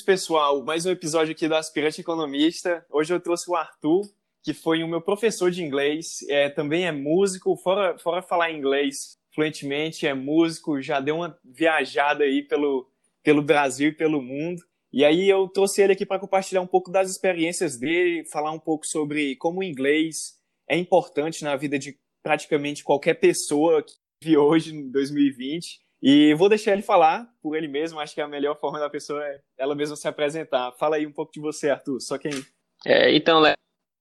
bem-vindos, pessoal. Mais um episódio aqui do Aspirante Economista. Hoje eu trouxe o Arthur, que foi o meu professor de inglês, é, também é músico, fora, fora falar inglês fluentemente, é músico, já deu uma viajada aí pelo, pelo Brasil e pelo mundo. E aí eu trouxe ele aqui para compartilhar um pouco das experiências dele, falar um pouco sobre como o inglês é importante na vida de praticamente qualquer pessoa que vive hoje, em 2020. E vou deixar ele falar por ele mesmo, acho que a melhor forma da pessoa é ela mesma se apresentar. Fala aí um pouco de você, Arthur, só quem... É, então,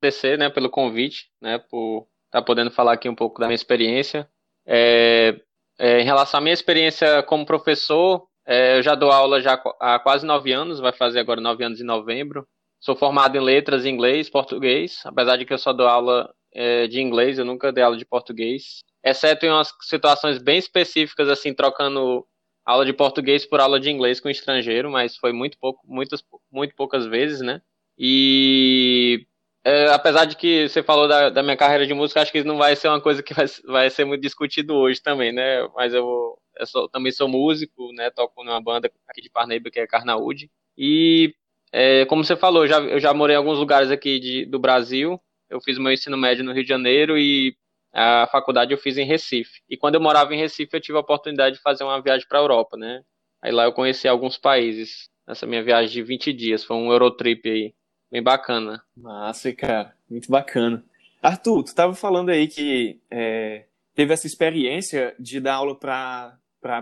agradecer né, pelo convite, né, por estar tá podendo falar aqui um pouco da minha experiência. É, é, em relação à minha experiência como professor, é, eu já dou aula já há quase nove anos, vai fazer agora nove anos em novembro. Sou formado em letras inglês, português, apesar de que eu só dou aula é, de inglês, eu nunca dei aula de português, exceto em umas situações bem específicas, assim, trocando aula de português por aula de inglês com estrangeiro, mas foi muito pouco, muitas, muito poucas vezes, né? E é, apesar de que você falou da, da, minha carreira de música, acho que não vai ser uma coisa que vai, vai ser muito discutido hoje também, né? Mas eu, eu sou, também sou músico, né? Toco numa banda aqui de Parnaíba que é Carnaúde. E é, como você falou, já, eu já morei em alguns lugares aqui de, do Brasil. Eu fiz meu ensino médio no Rio de Janeiro e a faculdade eu fiz em Recife. E quando eu morava em Recife, eu tive a oportunidade de fazer uma viagem para a Europa, né? Aí lá eu conheci alguns países nessa minha viagem de 20 dias. Foi um Eurotrip aí Bem bacana. Massa, cara. Muito bacana. Arthur, tu estava falando aí que é, teve essa experiência de dar aula para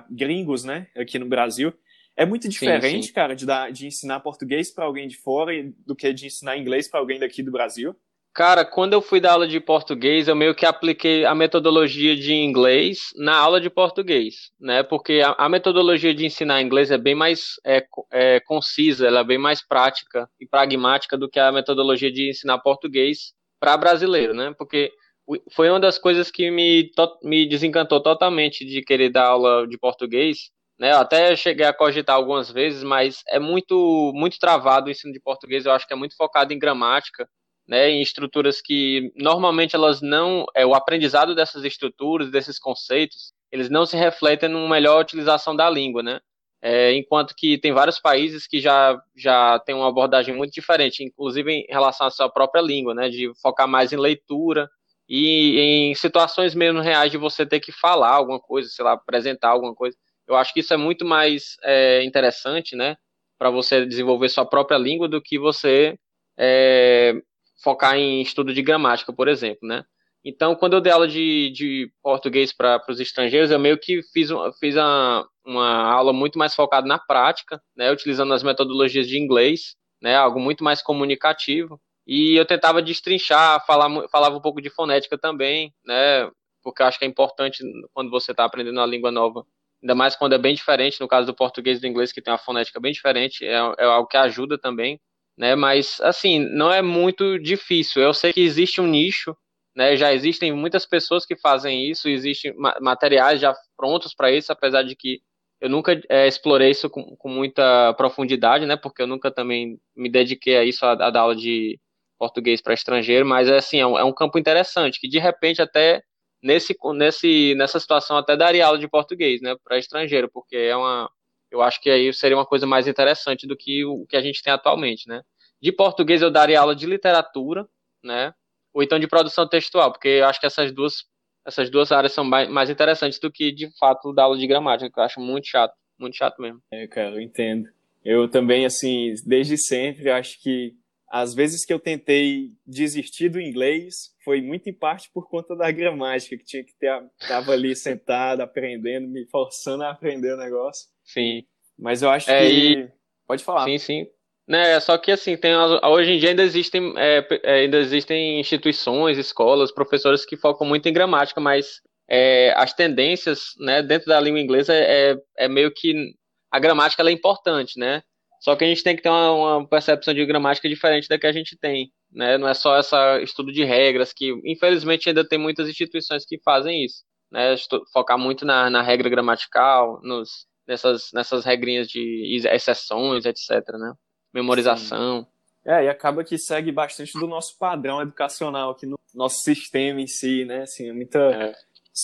gringos, né, aqui no Brasil. É muito diferente, sim, sim. cara, de, dar, de ensinar português para alguém de fora do que de ensinar inglês para alguém daqui do Brasil? Cara, quando eu fui dar aula de português, eu meio que apliquei a metodologia de inglês na aula de português, né? Porque a, a metodologia de ensinar inglês é bem mais é, é, concisa, ela é bem mais prática e pragmática do que a metodologia de ensinar português para brasileiro, né? Porque foi uma das coisas que me, to, me desencantou totalmente de querer dar aula de português, né? Eu até cheguei a cogitar algumas vezes, mas é muito muito travado o ensino de português. Eu acho que é muito focado em gramática né, em estruturas que normalmente elas não, é, o aprendizado dessas estruturas, desses conceitos, eles não se refletem numa melhor utilização da língua, né? É, enquanto que tem vários países que já, já têm uma abordagem muito diferente, inclusive em relação à sua própria língua, né, de focar mais em leitura e em situações menos reais de você ter que falar alguma coisa, sei lá, apresentar alguma coisa. Eu acho que isso é muito mais é, interessante, né, para você desenvolver sua própria língua do que você é, focar em estudo de gramática, por exemplo, né? Então, quando eu dei aula de, de português para os estrangeiros, eu meio que fiz, fiz uma, uma aula muito mais focada na prática, né, utilizando as metodologias de inglês, né, algo muito mais comunicativo. E eu tentava destrinchar, falar, falava um pouco de fonética também, né, porque eu acho que é importante quando você está aprendendo uma língua nova, ainda mais quando é bem diferente, no caso do português e do inglês, que tem uma fonética bem diferente, é, é algo que ajuda também né? Mas assim, não é muito difícil. Eu sei que existe um nicho, né? Já existem muitas pessoas que fazem isso, existem materiais já prontos para isso, apesar de que eu nunca é, explorei isso com, com, muita profundidade, né? Porque eu nunca também me dediquei a isso, a, a dar aula de português para estrangeiro, mas é assim, é um, é um, campo interessante, que de repente até nesse, nesse, nessa situação até daria aula de português, né, para estrangeiro, porque é uma, eu acho que aí seria uma coisa mais interessante do que o que a gente tem atualmente, né? De português eu daria aula de literatura, né? Ou então de produção textual, porque eu acho que essas duas, essas duas áreas são mais interessantes do que, de fato, dar aula de gramática, que eu acho muito chato, muito chato mesmo. É, cara, eu entendo. Eu também, assim, desde sempre, acho que as vezes que eu tentei desistir do inglês foi muito em parte por conta da gramática, que tinha que ter, tava ali sentado, aprendendo, me forçando a aprender o negócio. Sim. Mas eu acho é, que. E... Pode falar. Sim, sim. Né, só que assim, tem, hoje em dia ainda existem, é, é, ainda existem instituições, escolas, professores que focam muito em gramática, mas é, as tendências né, dentro da língua inglesa é, é, é meio que a gramática é importante, né? Só que a gente tem que ter uma, uma, percepção de gramática diferente da que a gente tem, né? Não é só esse estudo de regras que, infelizmente, ainda tem muitas instituições que fazem isso, né? Focar muito na, na regra gramatical, nos, nessas, nessas regrinhas de exceções, etc, né? Memorização. Sim. É, e acaba que segue bastante do nosso padrão educacional aqui no nosso sistema em si, né? Assim, é muita é.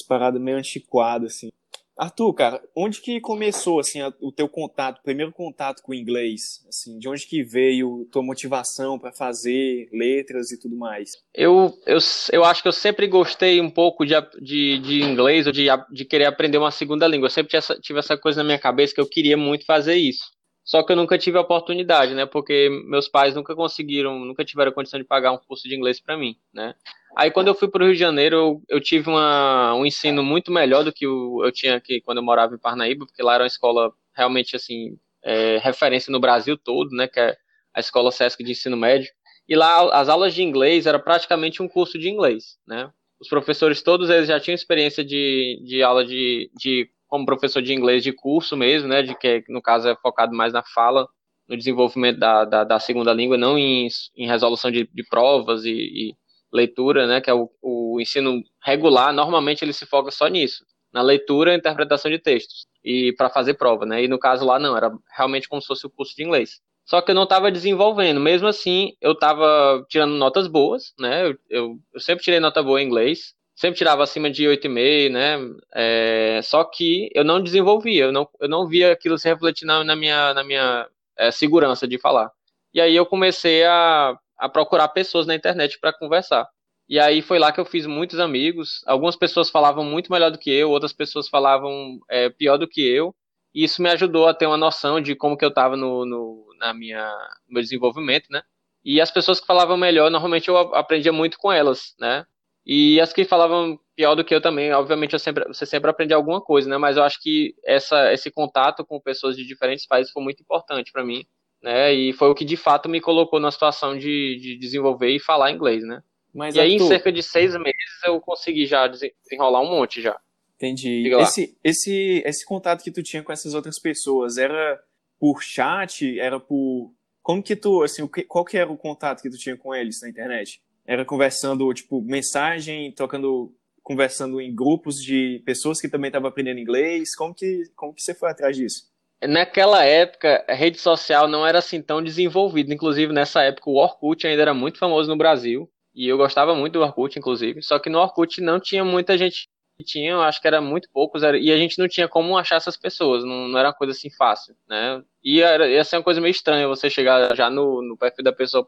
parada meio antiquada, assim. Arthur, cara, onde que começou assim o teu contato, primeiro contato com o inglês? Assim, de onde que veio tua motivação para fazer letras e tudo mais? Eu, eu, eu acho que eu sempre gostei um pouco de, de, de inglês ou de, de querer aprender uma segunda língua. Eu sempre tive essa, tive essa coisa na minha cabeça que eu queria muito fazer isso. Só que eu nunca tive a oportunidade, né? Porque meus pais nunca conseguiram, nunca tiveram condição de pagar um curso de inglês para mim, né? Aí quando eu fui para o Rio de Janeiro, eu, eu tive uma, um ensino muito melhor do que o, eu tinha aqui quando eu morava em Parnaíba, porque lá era uma escola realmente assim é, referência no Brasil todo, né? Que é a escola Sesc de ensino médio. E lá as aulas de inglês era praticamente um curso de inglês, né? Os professores todos eles já tinham experiência de, de aula de, de como professor de inglês de curso mesmo, né, de que no caso é focado mais na fala, no desenvolvimento da, da, da segunda língua, não em, em resolução de, de provas e, e, leitura, né, que é o, o ensino regular, normalmente ele se foca só nisso, na leitura e interpretação de textos, e para fazer prova, né, e no caso lá não, era realmente como se fosse o curso de inglês. Só que eu não estava desenvolvendo, mesmo assim eu estava tirando notas boas, né, eu, eu, eu sempre tirei nota boa em inglês, sempre tirava acima de 8,5, né? É, só que eu não desenvolvia, eu não, eu não via aquilo se refletir na, na minha, na minha é, segurança de falar. E aí eu comecei a, a procurar pessoas na internet para conversar. E aí foi lá que eu fiz muitos amigos. Algumas pessoas falavam muito melhor do que eu, outras pessoas falavam é, pior do que eu. E isso me ajudou a ter uma noção de como que eu estava no, no, na minha, no meu desenvolvimento, né? E as pessoas que falavam melhor, normalmente eu aprendia muito com elas, né? E as que falavam pior do que eu também, obviamente eu sempre, você sempre aprende alguma coisa, né? Mas eu acho que essa, esse contato com pessoas de diferentes países foi muito importante para mim, né? E foi o que de fato me colocou na situação de, de desenvolver e falar inglês, né? Mas, e aí, em cerca de seis meses, eu consegui já desenrolar um monte já. Entendi. Esse, esse, esse contato que tu tinha com essas outras pessoas era por chat? Era por. Como que tu, assim, qual que era o contato que tu tinha com eles na internet? Era conversando, tipo, mensagem, trocando, conversando em grupos de pessoas que também estavam aprendendo inglês? Como que, como que você foi atrás disso? Naquela época, a rede social não era assim tão desenvolvida. Inclusive, nessa época, o Orkut ainda era muito famoso no Brasil. E eu gostava muito do Orkut, inclusive. Só que no Orkut não tinha muita gente tinha, acho que era muito poucos, e a gente não tinha como achar essas pessoas, não, não era uma coisa assim fácil, né? E era, ia ser uma coisa meio estranha você chegar já no, no perfil da pessoa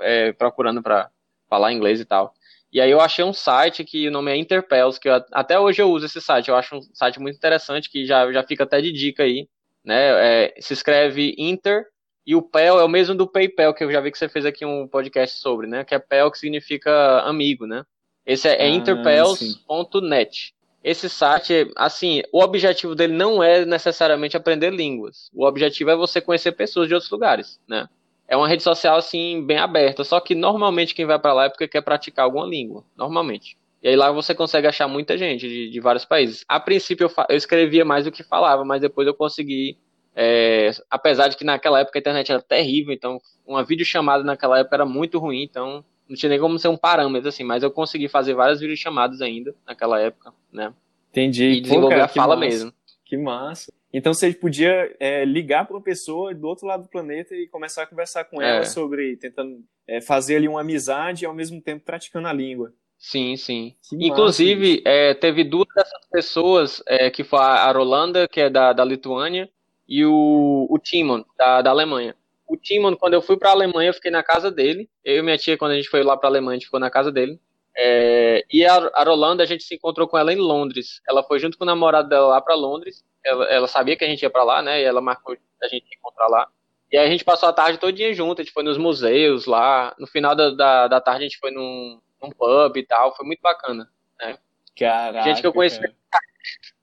é, procurando para falar inglês e tal. E aí eu achei um site que o nome é Interpels, que eu, até hoje eu uso esse site. Eu acho um site muito interessante que já, já fica até de dica aí. Né? É, se escreve Inter e o PEL é o mesmo do PayPal, que eu já vi que você fez aqui um podcast sobre, né? Que é PEL que significa amigo, né? Esse é, é ah, interpels.net. Esse site, assim, o objetivo dele não é necessariamente aprender línguas. O objetivo é você conhecer pessoas de outros lugares, né? É uma rede social assim bem aberta, só que normalmente quem vai para lá é porque quer praticar alguma língua, normalmente. E aí lá você consegue achar muita gente de, de vários países. A princípio eu, eu, escrevia mais do que falava, mas depois eu consegui, é, apesar de que naquela época a internet era terrível, então uma videochamada naquela época era muito ruim, então não tinha nem como ser um parâmetro assim, mas eu consegui fazer várias videochamadas ainda naquela época, né? Entendi. E desenvolver Pô, cara, a fala massa. mesmo. Que massa. Então você podia é, ligar para uma pessoa do outro lado do planeta e começar a conversar com ela é. sobre tentando é, fazer ali uma amizade e ao mesmo tempo praticando a língua. Sim, sim. Que Inclusive, é, teve duas dessas pessoas, é, que foi a Rolanda, que é da, da Lituânia, e o, o Timon, da, da Alemanha. O Timon, quando eu fui para a Alemanha, eu fiquei na casa dele. Eu e minha tia, quando a gente foi lá para a Alemanha, a gente ficou na casa dele. É, e a, a Rolanda, a gente se encontrou com ela em Londres. Ela foi junto com o namorado dela lá para Londres ela, ela, sabia que a gente ia para lá, né? E ela marcou a gente encontrar lá. E aí a gente passou a tarde todinha junto, a gente foi nos museus lá. No final da, da, da tarde a gente foi num, num, pub e tal. Foi muito bacana, né? Caraca, gente que eu conheci. Cara.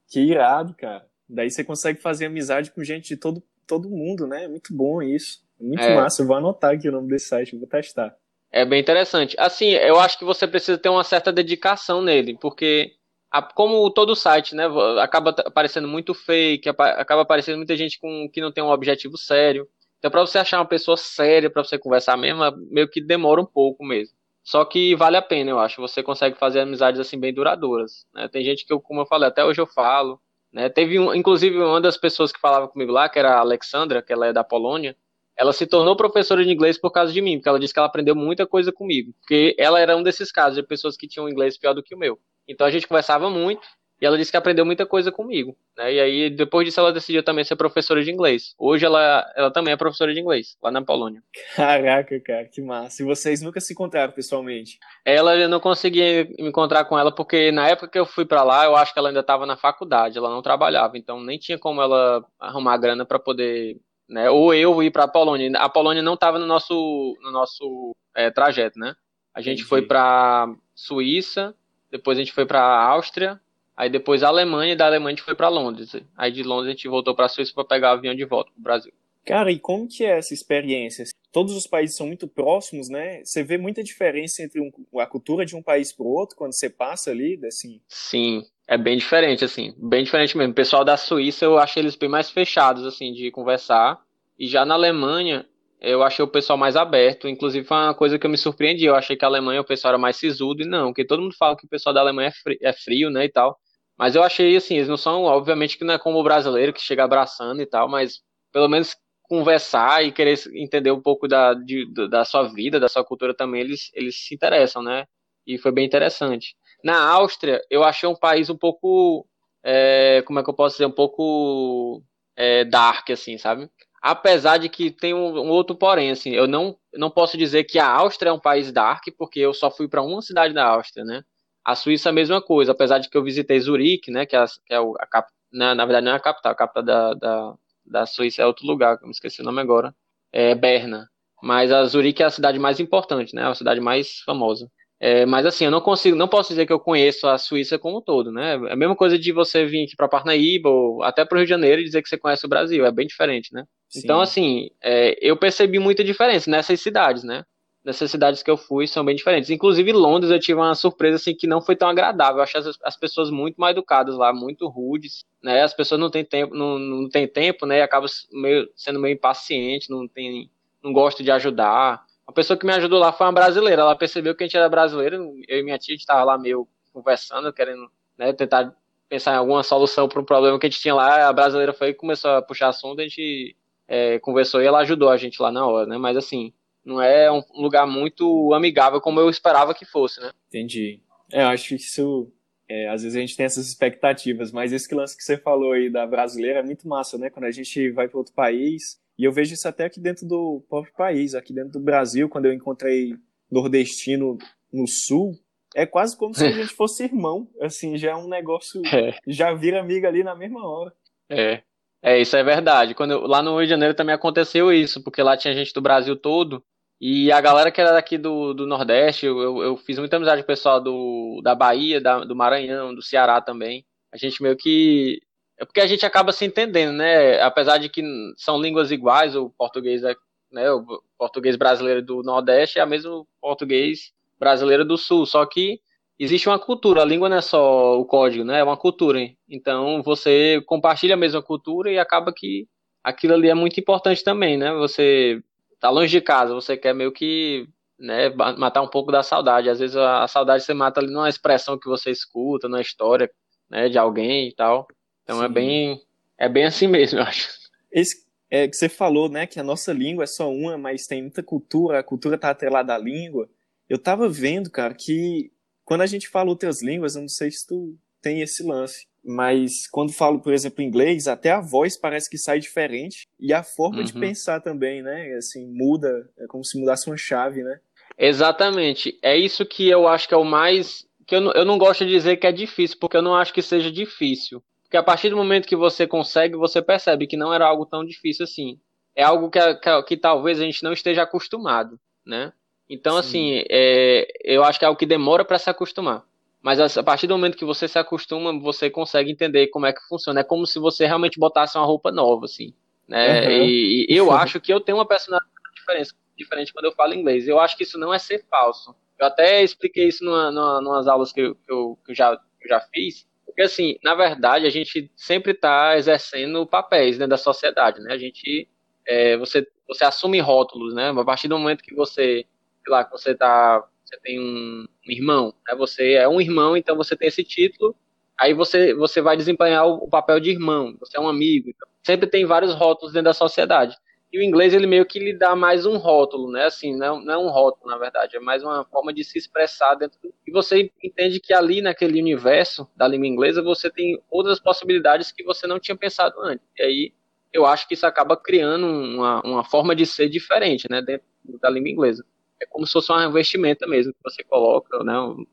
Que irado, cara. Daí você consegue fazer amizade com gente de todo, todo mundo, né? Muito bom isso. Muito é. massa. Eu vou anotar aqui o nome desse site, vou testar. É bem interessante. Assim, eu acho que você precisa ter uma certa dedicação nele, porque como todo site, né, acaba aparecendo muito fake, acaba aparecendo muita gente com que não tem um objetivo sério. Então, para você achar uma pessoa séria para você conversar mesmo, meio que demora um pouco mesmo. Só que vale a pena, eu acho. Você consegue fazer amizades assim bem duradouras. Né? Tem gente que, eu, como eu falei, até hoje eu falo. Né? Teve, um, inclusive, uma das pessoas que falava comigo lá, que era a Alexandra, que ela é da Polônia. Ela se tornou professora de inglês por causa de mim, porque ela disse que ela aprendeu muita coisa comigo. Porque ela era um desses casos de pessoas que tinham inglês pior do que o meu. Então a gente conversava muito. E ela disse que aprendeu muita coisa comigo. Né? E aí, depois disso, ela decidiu também ser professora de inglês. Hoje, ela, ela também é professora de inglês, lá na Polônia. Caraca, cara, que massa. E vocês nunca se encontraram pessoalmente? Ela, eu não consegui me encontrar com ela, porque na época que eu fui para lá, eu acho que ela ainda estava na faculdade, ela não trabalhava. Então, nem tinha como ela arrumar grana para poder né? Ou eu ir para a Polônia. A Polônia não estava no nosso, no nosso é, trajeto, né? A gente Entendi. foi para Suíça, depois a gente foi para Áustria, aí depois a Alemanha, e da Alemanha a gente foi para Londres. Aí de Londres a gente voltou para Suíça para pegar o avião de volta para o Brasil. Cara, e como que é essa experiência? Todos os países são muito próximos, né? Você vê muita diferença entre um, a cultura de um país para o outro quando você passa ali, assim? Sim, é bem diferente, assim, bem diferente mesmo. O pessoal da Suíça, eu achei eles bem mais fechados, assim, de conversar. E já na Alemanha, eu achei o pessoal mais aberto. Inclusive, foi uma coisa que eu me surpreendi. Eu achei que a Alemanha o pessoal era mais sisudo, e não, porque todo mundo fala que o pessoal da Alemanha é frio, é frio, né, e tal. Mas eu achei, assim, eles não são, obviamente, que não é como o brasileiro, que chega abraçando e tal, mas pelo menos conversar e querer entender um pouco da, de, da sua vida, da sua cultura também, eles, eles se interessam, né? E foi bem interessante. Na Áustria, eu achei um país um pouco, é, como é que eu posso dizer, um pouco é, dark, assim, sabe? Apesar de que tem um, um, outro porém, assim, eu não, não posso dizer que a Áustria é um país dark, porque eu só fui para uma cidade da Áustria, né? A Suíça é a mesma coisa, apesar de que eu visitei Zurique, né, que é, a, que é a cap, na, na, verdade não é a capital, a capital da, da, da Suíça é outro lugar, me esqueci o nome agora, é Berna. Mas a Zurique é a cidade mais importante, né, a cidade mais famosa. É, mas assim, eu não consigo, não posso dizer que eu conheço a Suíça como um todo, né? É a mesma coisa de você vir aqui para Parnaíba ou até para o Rio de Janeiro e dizer que você conhece o Brasil, é bem diferente, né? Sim. Então, assim, é, eu percebi muita diferença nessas cidades, né? Nessas cidades que eu fui são bem diferentes. Inclusive, Londres eu tive uma surpresa assim que não foi tão agradável. Eu achei as, as pessoas muito mal educadas lá, muito rudes, né? As pessoas não têm tempo, não, não têm tempo, né? E acabam meio, sendo meio impaciente, não tem, não gostam de ajudar. A pessoa que me ajudou lá foi uma brasileira. Ela percebeu que a gente era brasileiro. Eu e minha tia, a gente estava lá meio conversando, querendo né, tentar pensar em alguma solução para um problema que a gente tinha lá. A brasileira foi e começou a puxar assunto, a gente é, conversou e ela ajudou a gente lá na hora, né? Mas assim, não é um lugar muito amigável como eu esperava que fosse, né? Entendi. É, eu acho que isso. É, às vezes a gente tem essas expectativas, mas esse lance que você falou aí da brasileira é muito massa, né? Quando a gente vai para outro país, e eu vejo isso até aqui dentro do próprio país, aqui dentro do Brasil, quando eu encontrei nordestino no sul, é quase como se a gente fosse irmão. Assim, já é um negócio. É. Já vira amiga ali na mesma hora. É. É, isso é verdade. Quando eu, lá no Rio de Janeiro também aconteceu isso, porque lá tinha gente do Brasil todo. E a galera que era daqui do, do Nordeste, eu, eu fiz muita amizade com o pessoal do, da Bahia, da, do Maranhão, do Ceará também. A gente meio que é porque a gente acaba se entendendo, né? Apesar de que são línguas iguais, o português é, né, o português brasileiro do Nordeste é a mesmo português brasileiro do Sul, só que existe uma cultura, a língua não é só o código, né? É uma cultura. Hein? Então você compartilha a mesma cultura e acaba que aquilo ali é muito importante também, né? Você tá longe de casa, você quer meio que né, matar um pouco da saudade. Às vezes a, saudade você mata ali numa expressão que você escuta, numa história, né, de alguém e tal. Então é Sim. é bem, é bem assim mesmo, eu acho. Esse é que você falou, né, que a nossa língua é só uma, mas tem muita cultura, a cultura tá atrelada à língua. Eu tava vendo, cara, que quando a gente fala outras línguas, eu não sei se tu tem esse lance, mas quando falo, por exemplo, inglês, até a voz parece que sai diferente e a forma uhum. de pensar também, né? Assim, muda, é como se mudasse uma chave, né? Exatamente. É isso que eu acho que é o mais que eu não, eu não gosto de dizer que é difícil, porque eu não acho que seja difícil. Porque a partir do momento que você consegue, você percebe que não era algo tão difícil assim. É algo que, que, que talvez a gente não esteja acostumado, né? Então, Sim. assim, é, eu acho que é algo que demora para se acostumar. Mas a partir do momento que você se acostuma, você consegue entender como é que funciona. É como se você realmente botasse uma roupa nova, assim. Né? Uhum. E, e, eu acho que eu tenho uma personalidade diferente, diferente quando eu falo inglês. Eu acho que isso não é ser falso. Eu até expliquei isso numa, numa, numas aulas que eu, que eu, que eu já, que eu já fiz. Porque, assim, na verdade, a gente sempre está exercendo papéis dentro da sociedade, né? A gente, é, você, você assume rótulos, né? A partir do momento que você, sei lá, você tá, você tem um, um irmão, né? Você é um irmão, então você tem esse título, aí você, você vai desempenhar o, o papel de irmão, você é um amigo, então, sempre tem vários rótulos dentro da sociedade. E o inglês, ele meio que lhe dá mais um rótulo, né? Assim, não, não é um rótulo, na verdade, é mais uma forma de se expressar dentro. Do... E você entende que ali, naquele universo da língua inglesa, você tem outras possibilidades que você não tinha pensado antes. E aí, eu acho que isso acaba criando uma, uma forma de ser diferente, né? Dentro da língua inglesa. É como se fosse uma vestimenta mesmo que você coloca, né? Um,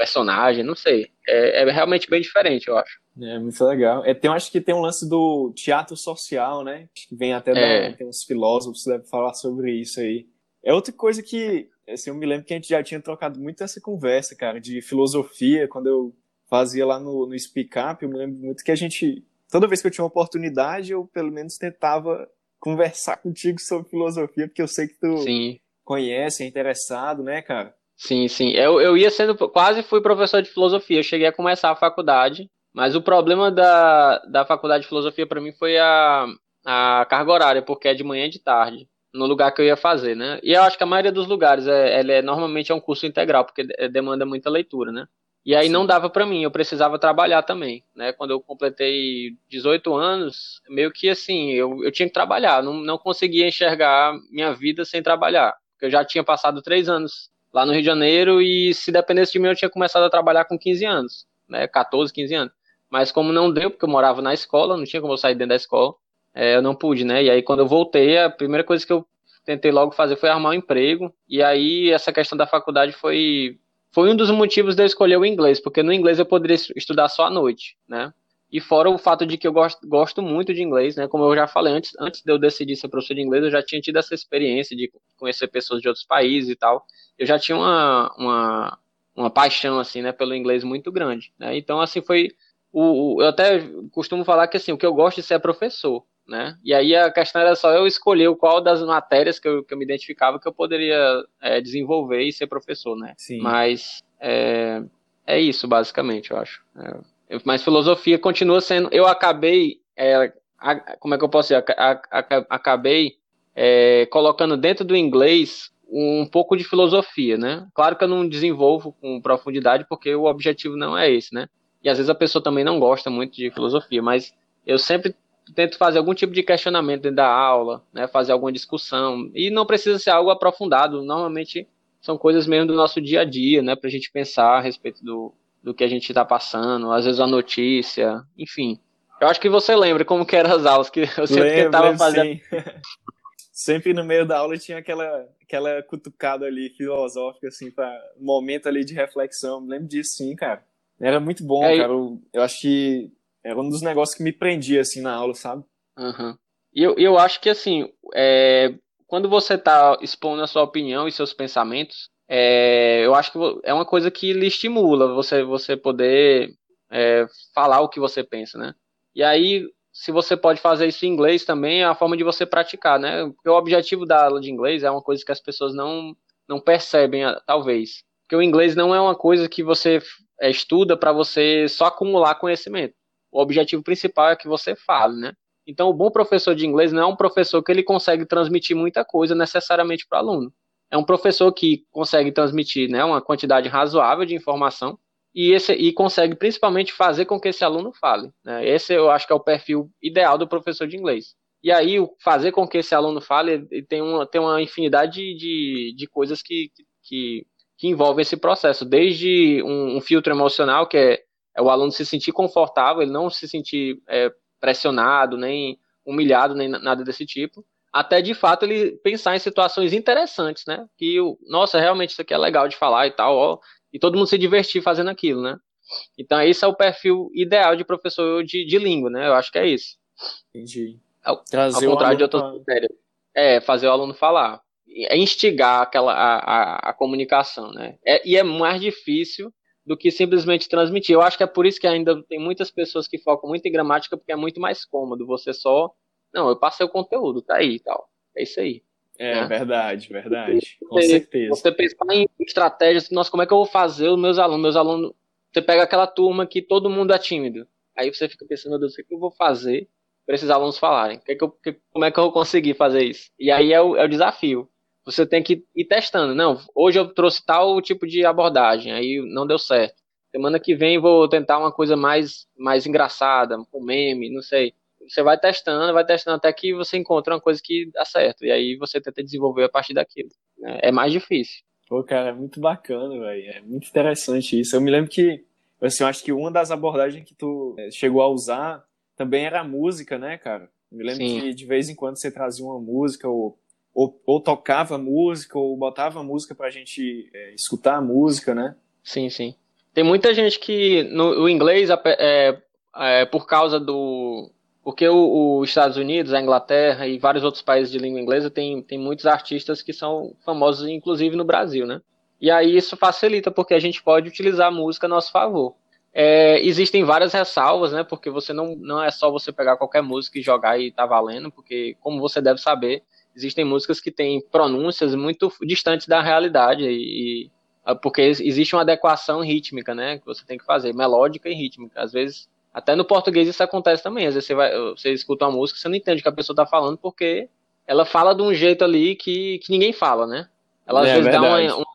personagem, não sei. É, é, realmente bem diferente, eu acho. É muito legal. É, tem, acho que tem um lance do teatro social, né? Que vem até é. da, tem uns filósofos que devem falar sobre isso aí. É outra coisa que assim, eu me lembro que a gente já tinha trocado muito essa conversa, cara, de filosofia, quando eu fazia lá no, no Speak Up, eu me lembro muito que a gente, toda vez que eu tinha uma oportunidade, eu pelo menos tentava conversar contigo sobre filosofia, porque eu sei que tu Sim. conhece, é interessado, né, cara? Sim, sim. Eu, eu ia sendo. Quase fui professor de filosofia. Eu cheguei a começar a faculdade. Mas o problema da, da faculdade de filosofia para mim foi a, a carga horária, porque é de manhã e de tarde, no lugar que eu ia fazer, né? E eu acho que a maioria dos lugares é, é normalmente é um curso integral, porque demanda muita leitura, né? E aí Sim. não dava para mim, eu precisava trabalhar também, né? Quando eu completei 18 anos, meio que assim, eu, eu tinha que trabalhar, não, não conseguia enxergar minha vida sem trabalhar, eu já tinha passado três anos lá no Rio de Janeiro e se dependesse de mim eu tinha começado a trabalhar com 15 anos, né, 14, 15 anos. Mas como não deu, porque eu morava na escola, não tinha como eu sair dentro da escola, é, eu não pude, né? E aí quando eu voltei, a primeira coisa que eu tentei logo fazer foi arrumar um emprego. E aí essa questão da faculdade foi foi um dos motivos de eu escolher o inglês, porque no inglês eu poderia estudar só à noite, né? E fora o fato de que eu gosto, gosto muito de inglês, né? Como eu já falei antes, antes de eu decidir ser professor de inglês, eu já tinha tido essa experiência de conhecer pessoas de outros países e tal. Eu já tinha uma, uma, uma paixão, assim, né, pelo inglês muito grande, né? Então, assim, foi... O, o, eu até costumo falar que, assim, o que eu gosto de ser é professor, né? E aí a questão era só eu escolher qual das matérias que eu, que eu me identificava que eu poderia é, desenvolver e ser professor, né? Sim. Mas é, é isso, basicamente, eu acho. É, mas filosofia continua sendo. Eu acabei. É, a, como é que eu posso dizer? A, a, acabei é, colocando dentro do inglês um pouco de filosofia, né? Claro que eu não desenvolvo com profundidade, porque o objetivo não é esse, né? E às vezes a pessoa também não gosta muito de filosofia, mas eu sempre tento fazer algum tipo de questionamento dentro da aula, né? Fazer alguma discussão. E não precisa ser algo aprofundado, normalmente são coisas mesmo do nosso dia a dia, né? Pra gente pensar a respeito do, do que a gente está passando, às vezes a notícia, enfim. Eu acho que você lembra como que eram as aulas que eu sempre lembro, tentava fazer. sempre no meio da aula tinha aquela aquela cutucada ali filosófica assim para um momento ali de reflexão. lembro disso sim, cara. Era muito bom, é, cara. Eu, eu, acho que era um dos negócios que me prendia assim na aula, sabe? Uhum. E eu, eu acho que assim, é, quando você está expondo a sua opinião e seus pensamentos, é, eu acho que é uma coisa que lhe estimula você, você poder é, falar o que você pensa, né? E aí, se você pode fazer isso em inglês também, é a forma de você praticar, né? Porque o objetivo da aula de inglês é uma coisa que as pessoas não, não percebem, talvez. Porque o inglês não é uma coisa que você é, estuda para você só acumular conhecimento. O objetivo principal é que você fale, né? Então, o bom professor de inglês não é um professor que ele consegue transmitir muita coisa necessariamente para o aluno é um professor que consegue transmitir né, uma quantidade razoável de informação e, esse, e consegue principalmente fazer com que esse aluno fale. Né? Esse eu acho que é o perfil ideal do professor de inglês. E aí, fazer com que esse aluno fale tem uma, tem uma infinidade de, de coisas que, que, que envolvem esse processo. Desde um, um filtro emocional, que é, é, o aluno se sentir confortável, ele não se sentir é, pressionado, nem humilhado, nem nada desse tipo, até de fato ele pensar em situações interessantes, né? Que, nossa, realmente isso aqui é legal de falar e tal, ó, e todo mundo se divertir fazendo aquilo, né? Então, esse é o perfil ideal de professor de, de língua, né? Eu acho que é isso. Entendi. Ao, Trazer ao contrário de outras matérias. É, fazer o aluno falar. É instigar aquela, a, a, a comunicação, né? É, e é mais difícil do que simplesmente transmitir. Eu acho que é por isso que ainda tem muitas pessoas que focam muito em gramática, porque é muito mais cômodo você só não, eu passei o conteúdo, tá aí e tal. É isso aí. É né? verdade, verdade. Com você, certeza. Você pensar em estratégias, nossa, como é que eu vou fazer os meus alunos? Meus alunos, você pega aquela turma que todo mundo é tímido. Aí você fica pensando, meu Deus, o que, é eu vou fazer para esses alunos falarem? Que é que eu, que, como é que eu vou conseguir fazer isso? E aí é o, é o desafio. Você tem que ir testando. Não, hoje eu trouxe tal tipo de abordagem, aí não deu certo. Semana que vem vou tentar uma coisa mais, mais engraçada, com meme, não sei. Você vai testando, vai testando até que você encontra uma coisa que dá certo. E aí você tenta desenvolver a partir daquilo. Né? É mais difícil. Pô, cara, é muito bacana, velho. É muito interessante isso. Eu me lembro que, assim, eu acho que uma das abordagens que tu é, chegou a usar também era a música, né, cara? Eu me lembro Sim. que de vez em quando você trazia uma música ou, ou, ou tocava música ou botava música pra gente é, escutar a música, né? Sim, sim. Tem muita gente que no inglês, é, é, por causa do, porque os Estados Unidos, a Inglaterra e vários outros países de língua inglesa tem, tem muitos artistas que são famosos, inclusive no Brasil, né? E aí isso facilita, porque a gente pode utilizar a música a nosso favor. É, existem várias ressalvas, né? Porque você não, não é só você pegar qualquer música e jogar e tá valendo, porque, como você deve saber, existem músicas que têm pronúncias muito distantes da realidade e, e porque existe uma adequação rítmica, né? Que você tem que fazer, melódica e rítmica. Às vezes até no português isso acontece também. Às vezes você, vai, você escuta uma música e você não entende o que a pessoa está falando porque ela fala de um jeito ali que, que ninguém fala, né? Ela às é, vezes dá uma, uma,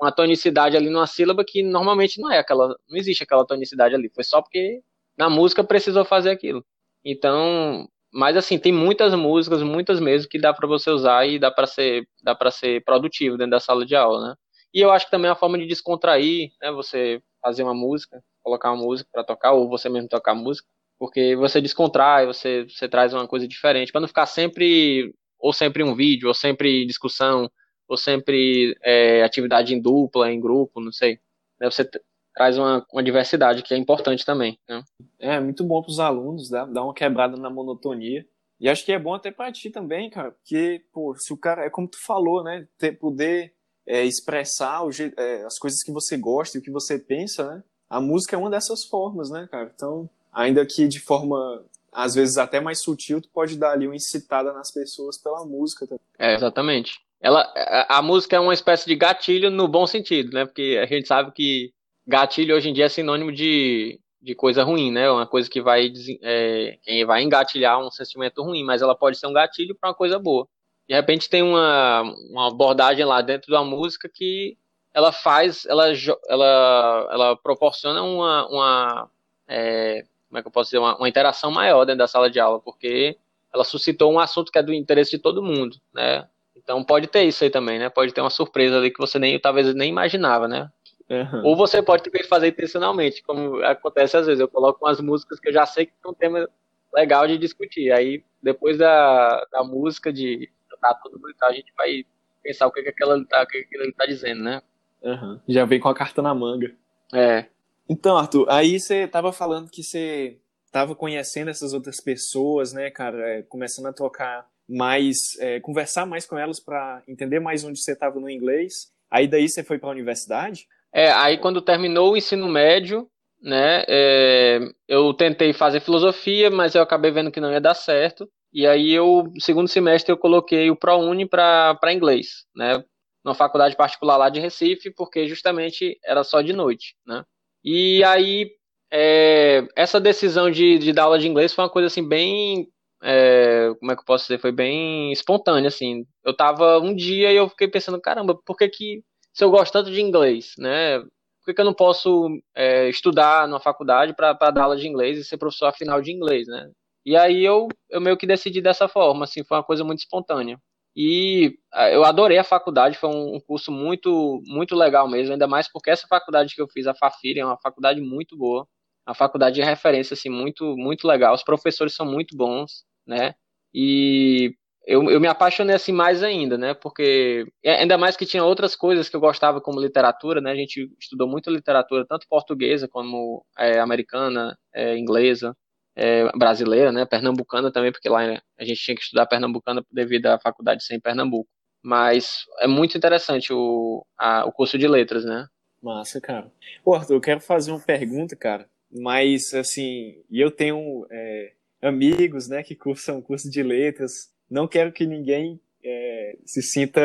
uma, tonicidade ali numa sílaba que normalmente não é aquela. Não existe aquela tonicidade ali. Foi só porque na música precisou fazer aquilo. Então, mas assim, tem muitas músicas, muitas mesmo, que dá para você usar e dá para ser, dá para ser produtivo dentro da sala de aula, né? E eu acho que também é uma forma de descontrair, né? Você fazer uma música colocar uma música para tocar, ou você mesmo tocar música, porque você descontrai, você, você traz uma coisa diferente, para não ficar sempre, ou sempre um vídeo, ou sempre discussão, ou sempre é, atividade em dupla, em grupo, não sei. Né, você traz uma, uma diversidade que é importante também. Né? É, muito bom para os alunos, dá, dá uma quebrada na monotonia. E acho que é bom até para ti também, cara, porque, pô, se o cara, é como tu falou, né, ter, poder é, expressar o, é, as coisas que você gosta e o que você pensa, né, a música é uma dessas formas, né, cara? Então, ainda que de forma às vezes até mais sutil, tu pode dar ali uma incitada nas pessoas pela música também. É, exatamente. Ela, a, a, música é uma espécie de gatilho no bom sentido, né? Porque a gente sabe que gatilho hoje em dia é sinônimo de, de coisa ruim, né? Uma coisa que vai, é, vai engatilhar um sentimento ruim, mas ela pode ser um gatilho para uma coisa boa. De repente tem uma, uma abordagem lá dentro da música que ela faz, ela, ela, ela proporciona uma, uma é, como é que eu posso dizer, uma, uma, interação maior dentro da sala de aula, porque ela suscitou um assunto que é do interesse de todo mundo, né? Então pode ter isso aí também, né? Pode ter uma surpresa ali que você nem talvez nem imaginava, né? Uhum. Ou você pode também fazer intencionalmente, como acontece às vezes. Eu coloco umas músicas que eu já sei que é um tema legal de discutir. Aí depois da, da música de tá tudo bonito, a gente vai pensar o que, que aquela tá, o que, que ele tá dizendo, né? Uhum. Já vem com a carta na manga. É. Então, Arthur, aí você tava falando que você tava conhecendo essas outras pessoas, né, cara, é, começando a trocar mais, é, conversar mais com elas para entender mais onde você tava no inglês. Aí daí você foi para a universidade? É, aí quando terminou o ensino médio, né, é, eu tentei fazer filosofia, mas eu acabei vendo que não ia dar certo. E aí eu, segundo semestre, eu coloquei o ProUni para inglês, né? Numa faculdade particular lá de Recife, porque justamente era só de noite, né? E aí, é, essa decisão de, de dar aula de inglês foi uma coisa assim bem, é, como é que eu posso dizer, foi bem espontânea, assim. Eu tava um dia e eu fiquei pensando, caramba, por que que, se eu gosto tanto de inglês, né? Por que, que eu não posso é, estudar numa faculdade para dar aula de inglês e ser professor afinal de inglês, né? E aí eu, eu meio que decidi dessa forma, assim, foi uma coisa muito espontânea. E ah, eu adorei a faculdade, foi um curso muito, muito legal mesmo, ainda mais porque essa faculdade que eu fiz, a Fafiri, é uma faculdade muito boa, uma faculdade de referência, assim, muito, muito legal. Os professores são muito bons, né? E eu, eu me apaixonei assim mais ainda, né? Porque ainda mais que tinha outras coisas que eu gostava como literatura, né? A gente estudou muito literatura, tanto portuguesa como é, americana, é, inglesa é, brasileira, né, pernambucana também, porque lá a gente tinha que estudar pernambucana devido à faculdade ser em Pernambuco. Mas é muito interessante o, a, o curso de letras, né? Massa, cara. Pô, Arthur, eu quero fazer uma pergunta, cara, mas assim, eu tenho é, amigos, né, que cursam curso de letras, não quero que ninguém é, se sinta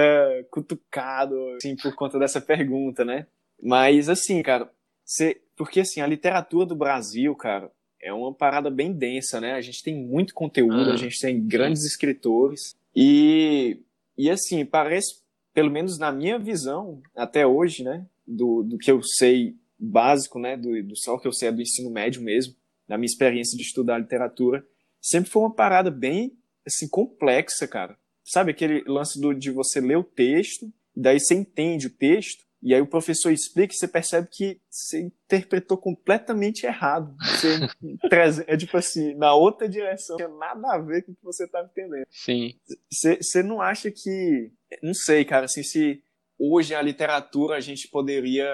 cutucado, assim, por conta dessa pergunta, né? Mas assim, cara, você, porque assim, a literatura do Brasil, cara, é uma parada bem densa, né? A gente tem muito conteúdo, ah, a gente tem grandes escritores e e assim parece, pelo menos na minha visão até hoje, né? Do, do que eu sei básico, né? Do, do só que eu sei é do ensino médio mesmo, da minha experiência de estudar literatura, sempre foi uma parada bem, assim, complexa, cara. Sabe aquele lance do, de você ler o texto, daí você entende o texto, e aí o professor explica e você percebe que você interpretou completamente errado. Você é tipo assim, na outra direção, não tinha nada a ver com o que você estava entendendo. Sim. Você, não acha que. Não sei, cara, assim, se hoje a literatura a gente poderia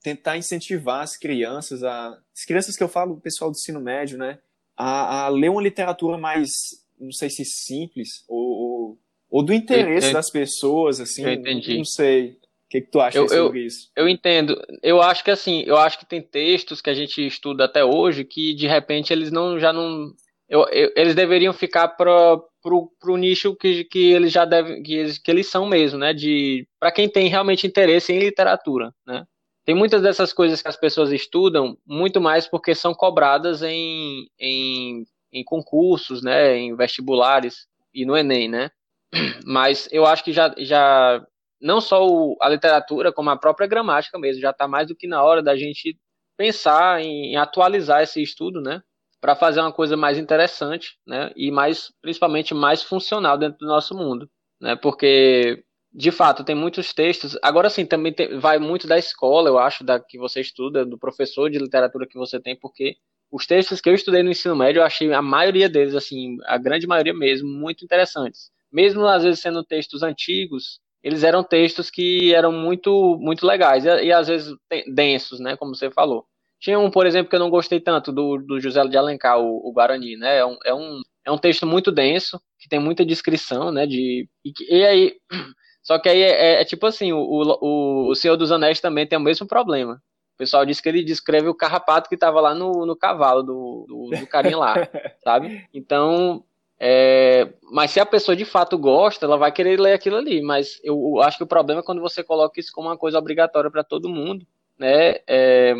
tentar incentivar as crianças, a, as crianças que eu falo, o pessoal do ensino médio, né, a, a ler uma literatura mais, não sei se simples, ou, ou, ou do interesse eu, eu, das pessoas, assim, eu entendi. não sei que, que tu acha eu, sobre isso? Eu entendo. Eu acho que assim, eu acho que tem textos que a gente estuda até hoje que de repente eles não já não. Eu, eu, eles deveriam ficar para pro, pro nicho que, que eles já devem, que eles, que eles são mesmo, né? De para quem tem realmente interesse em literatura, né? Tem muitas dessas coisas que as pessoas estudam muito mais porque são cobradas em, em, em concursos, né? Em vestibulares e no Enem, né? Mas eu acho que já, já não só o, a literatura, como a própria gramática mesmo, já está mais do que na hora da gente pensar em, em atualizar esse estudo, né? Para fazer uma coisa mais interessante, né? E mais, principalmente, mais funcional dentro do nosso mundo, né? Porque de fato, tem muitos textos. Agora sim, também tem, vai muito da escola, eu acho, da que você estuda, do professor de literatura que você tem, porque os textos que eu estudei no ensino médio, eu achei a maioria deles, assim, a grande maioria mesmo, muito interessantes. Mesmo às vezes sendo textos antigos, eles eram textos que eram muito, muito legais e, e às vezes densos, né, como você falou. Tinha um, por exemplo, que eu não gostei tanto do, do José de Alencar, o, o Guarani, né? É um, é, um, é um texto muito denso, que tem muita descrição, né? De, e, e aí, só que aí é, é, é tipo assim, o, o, o Senhor dos Anéis também tem o mesmo problema. O pessoal diz que ele descreve o carrapato que estava lá no, no cavalo do, do, do carinha lá, sabe? Então, é, mas se a pessoa de fato gosta, ela vai querer ler aquilo ali. Mas eu, acho que o problema é quando você coloca isso como uma coisa obrigatória para todo mundo, né? É,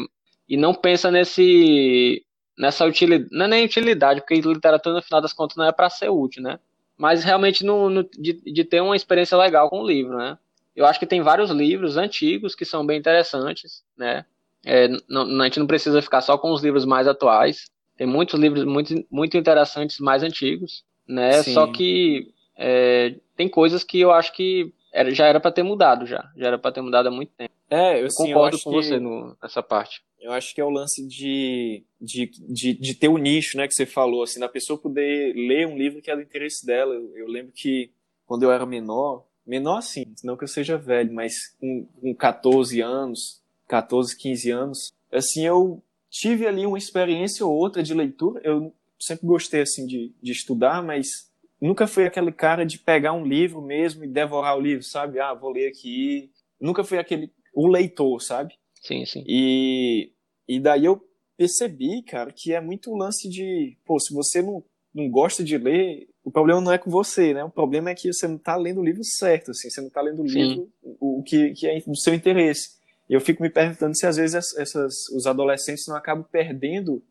e não pensa nesse nessa utilidade, não é nem utilidade, porque literatura no final das contas não é para ser útil, né? Mas realmente no, no, de, de ter uma experiência legal com o livro, né? Eu acho que tem vários livros antigos que são bem interessantes, né? É, não, a gente não precisa ficar só com os livros mais atuais. Tem muitos livros muito, muito interessantes mais antigos né? Sim. Só que é, tem coisas que eu acho que era, já era para ter mudado já, já era para ter mudado há muito tempo. É, eu, assim, concordo eu com você no, nessa parte. Eu acho que é o lance de, de, de, de, ter o nicho, né, que você falou, assim, da pessoa poder ler um livro que é do interesse dela. Eu, eu lembro que quando eu era menor, menor assim, não que eu seja velho, mas com, com 14 anos, 14, 15 anos, assim, eu tive ali uma experiência ou outra de leitura. Eu sempre gostei assim de, de estudar, mas nunca fui aquele cara de pegar um livro mesmo e devorar o livro, sabe? Ah, vou ler aqui. Nunca fui aquele o leitor, sabe? Sim, sim. E, e daí eu percebi, cara, que é muito o lance de, pô, se você não, não gosta de ler, o problema não é com você, né? O problema é que você não tá lendo o livro certo, assim, você não tá lendo o livro o, o que, que é do seu interesse. Eu fico me perguntando se às vezes essas, os adolescentes não acabam perdendo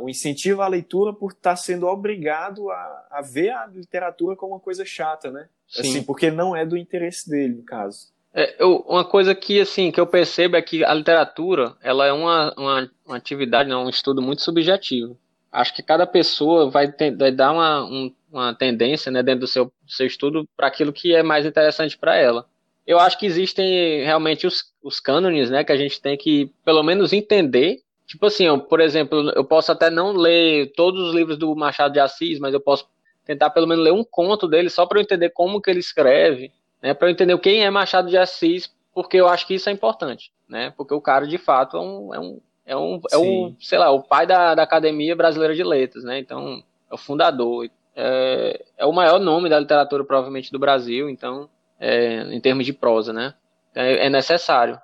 o incentivo à leitura por estar tá sendo obrigado a, a, ver a literatura como uma coisa chata, né? Sim. Assim, porque não é do interesse dele, no caso. É, eu, uma coisa que assim que eu percebo é que a literatura ela é uma, uma, uma atividade, não, um estudo muito subjetivo. Acho que cada pessoa vai, ter, vai dar uma, um, uma tendência né, dentro do seu, do seu estudo para aquilo que é mais interessante para ela. Eu acho que existem realmente os, os cânones né, que a gente tem que pelo menos entender Tipo assim, eu, por exemplo, eu posso até não ler todos os livros do Machado de Assis, mas eu posso tentar pelo menos ler um conto dele só para eu entender como que ele escreve, né? Para eu entender quem é Machado de Assis, porque eu acho que isso é importante, né? Porque o cara de fato é um, é um, é um, é um sei lá, o pai da, da Academia Brasileira de Letras, né? Então é o fundador, é, é o maior nome da literatura provavelmente do Brasil, então é, em termos de prosa, né? É, é necessário.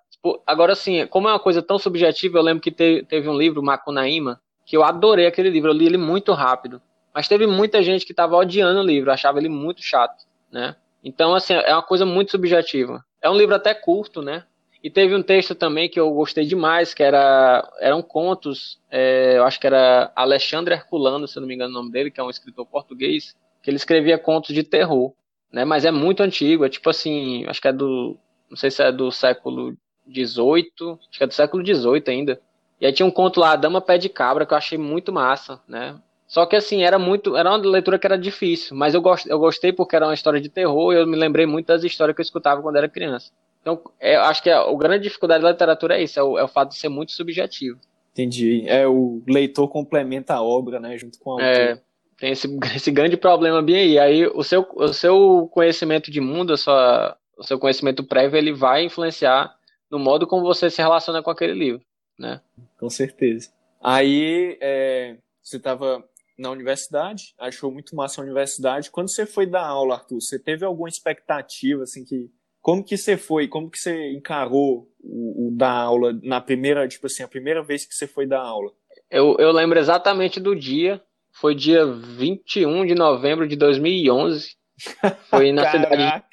Agora, assim, como é uma coisa tão subjetiva, eu lembro que te, teve um livro, Macunaíma, que eu adorei aquele livro, eu li ele muito rápido. Mas teve muita gente que estava odiando o livro, achava ele muito chato, né? Então, assim, é uma coisa muito subjetiva. É um livro até curto, né? E teve um texto também que eu gostei demais, que era eram contos, é, eu acho que era Alexandre Herculano, se eu não me engano o nome dele, que é um escritor português, que ele escrevia contos de terror, né? Mas é muito antigo, é tipo assim, acho que é do, não sei se é do século 18, acho que é do século 18 ainda. E aí tinha um conto lá, A Dama Pé de Cabra, que eu achei muito massa, né? Só que assim, era muito. Era uma leitura que era difícil, mas eu, gost, eu gostei porque era uma história de terror e eu me lembrei muito das histórias que eu escutava quando era criança. Então, é, acho que a, a, grande dificuldade da literatura é isso, é o, é o, fato de ser muito subjetivo. Entendi. É o leitor complementa a obra, né, junto com o autor. É, tem esse, esse grande problema bem aí. Aí o seu, o seu conhecimento de mundo, a sua, o seu conhecimento prévio, ele vai influenciar no modo como você se relaciona com aquele livro, né? Com certeza. Aí é, você estava na universidade, achou muito massa a universidade. Quando você foi dar aula, Arthur, você teve alguma expectativa, assim, que... Como que você foi, como que você encarou o, o dar aula na primeira, tipo assim, a primeira vez que você foi dar aula? Eu, eu lembro exatamente do dia, foi dia 21 de novembro de 2011. Foi na cidade.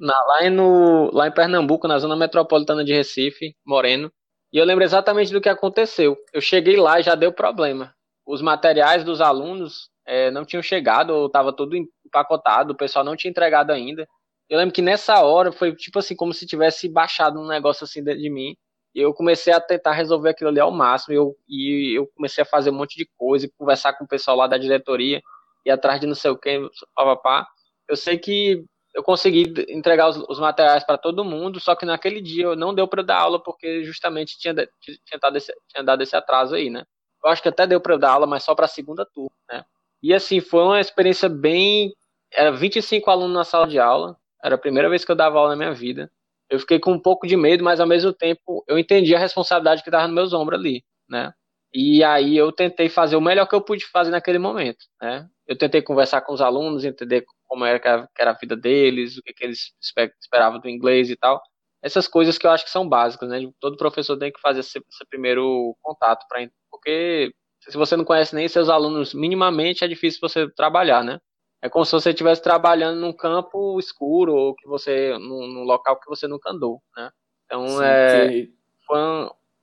Na, lá, em no, lá em Pernambuco, na zona metropolitana de Recife, Moreno. E eu lembro exatamente do que aconteceu. Eu cheguei lá e já deu problema. Os materiais dos alunos é, não tinham chegado, ou estava tudo empacotado, o pessoal não tinha entregado ainda. Eu lembro que nessa hora foi tipo assim, como se tivesse baixado um negócio assim dentro de mim. E eu comecei a tentar resolver aquilo ali ao máximo. E eu, e eu comecei a fazer um monte de coisa, conversar com o pessoal lá da diretoria, e atrás de não sei o que, papapá. Eu sei que eu consegui entregar os, os materiais para todo mundo, só que naquele dia não deu para dar aula porque justamente tinha, tinha, dado esse, tinha dado esse atraso aí, né? Eu acho que até deu para dar aula, mas só para a segunda turma, né? E assim, foi uma experiência bem. Era 25 alunos na sala de aula, era a primeira vez que eu dava aula na minha vida. Eu fiquei com um pouco de medo, mas ao mesmo tempo eu entendi a responsabilidade que estava nos meus ombros ali, né? E aí eu tentei fazer o melhor que eu pude fazer naquele momento, né? Eu tentei conversar com os alunos, entender como era, que era a vida deles, o que, que eles esperavam do inglês e tal. Essas coisas que eu acho que são básicas, né? Todo professor tem que fazer esse, esse primeiro contato, pra, porque se você não conhece nem seus alunos minimamente, é difícil você trabalhar, né? É como se você estivesse trabalhando num campo escuro ou que você num, num local que você nunca andou, né? Então sim, é que... foi,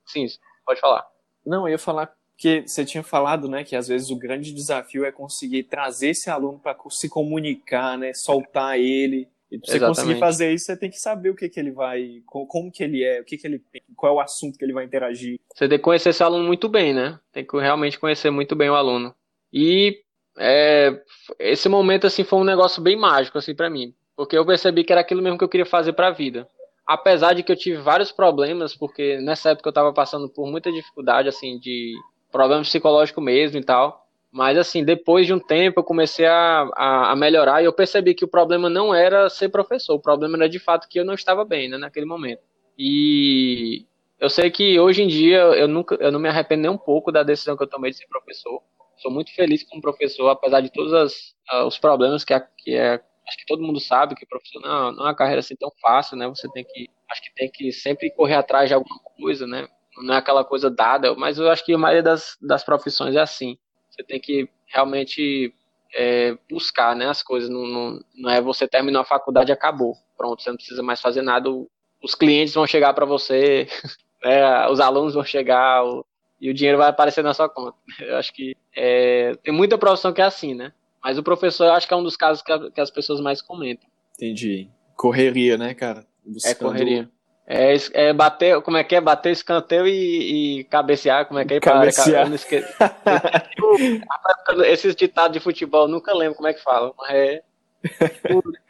sim, pode falar. Não, eu ia falar porque você tinha falado, né, que às vezes o grande desafio é conseguir trazer esse aluno para se comunicar, né, soltar ele. E para você conseguir fazer isso, você tem que saber o que, que ele vai, como que ele é, o que, que ele qual é o assunto que ele vai interagir. Você tem que conhecer esse aluno muito bem, né? Tem que realmente conhecer muito bem o aluno. E é, esse momento assim foi um negócio bem mágico assim para mim, porque eu percebi que era aquilo mesmo que eu queria fazer para a vida. Apesar de que eu tive vários problemas, porque nessa época eu estava passando por muita dificuldade assim de problema psicológico mesmo e tal. Mas assim, depois de um tempo eu comecei a, a, a, melhorar e eu percebi que o problema não era ser professor, o problema era de fato que eu não estava bem, né, naquele momento. E eu sei que hoje em dia eu nunca eu não me arrependo nem um pouco da decisão que eu tomei de ser professor. Sou muito feliz como professor, apesar de todos as, uh, os problemas que, a, que é, acho que todo mundo sabe que professor não, não é uma carreira assim tão fácil, né? Você tem que acho que tem que sempre correr atrás de alguma coisa, né? Não é aquela coisa dada, mas eu acho que a maioria das, das profissões é assim. Você tem que realmente é, buscar né, as coisas, não, não, não é você terminar a faculdade e acabou. Pronto, você não precisa mais fazer nada, os clientes vão chegar para você, né, os alunos vão chegar o, e o dinheiro vai aparecer na sua conta. Eu acho que é, tem muita profissão que é assim, né? Mas o professor eu acho que é um dos casos que, a, que as pessoas mais comentam. Entendi. Correria, né, cara? Buscando... É correria. É, é bater, como é que é? Bater escanteio e, e cabecear, como é que é? Cabecear. Esses ditados de futebol, nunca lembro como é que fala, mas é.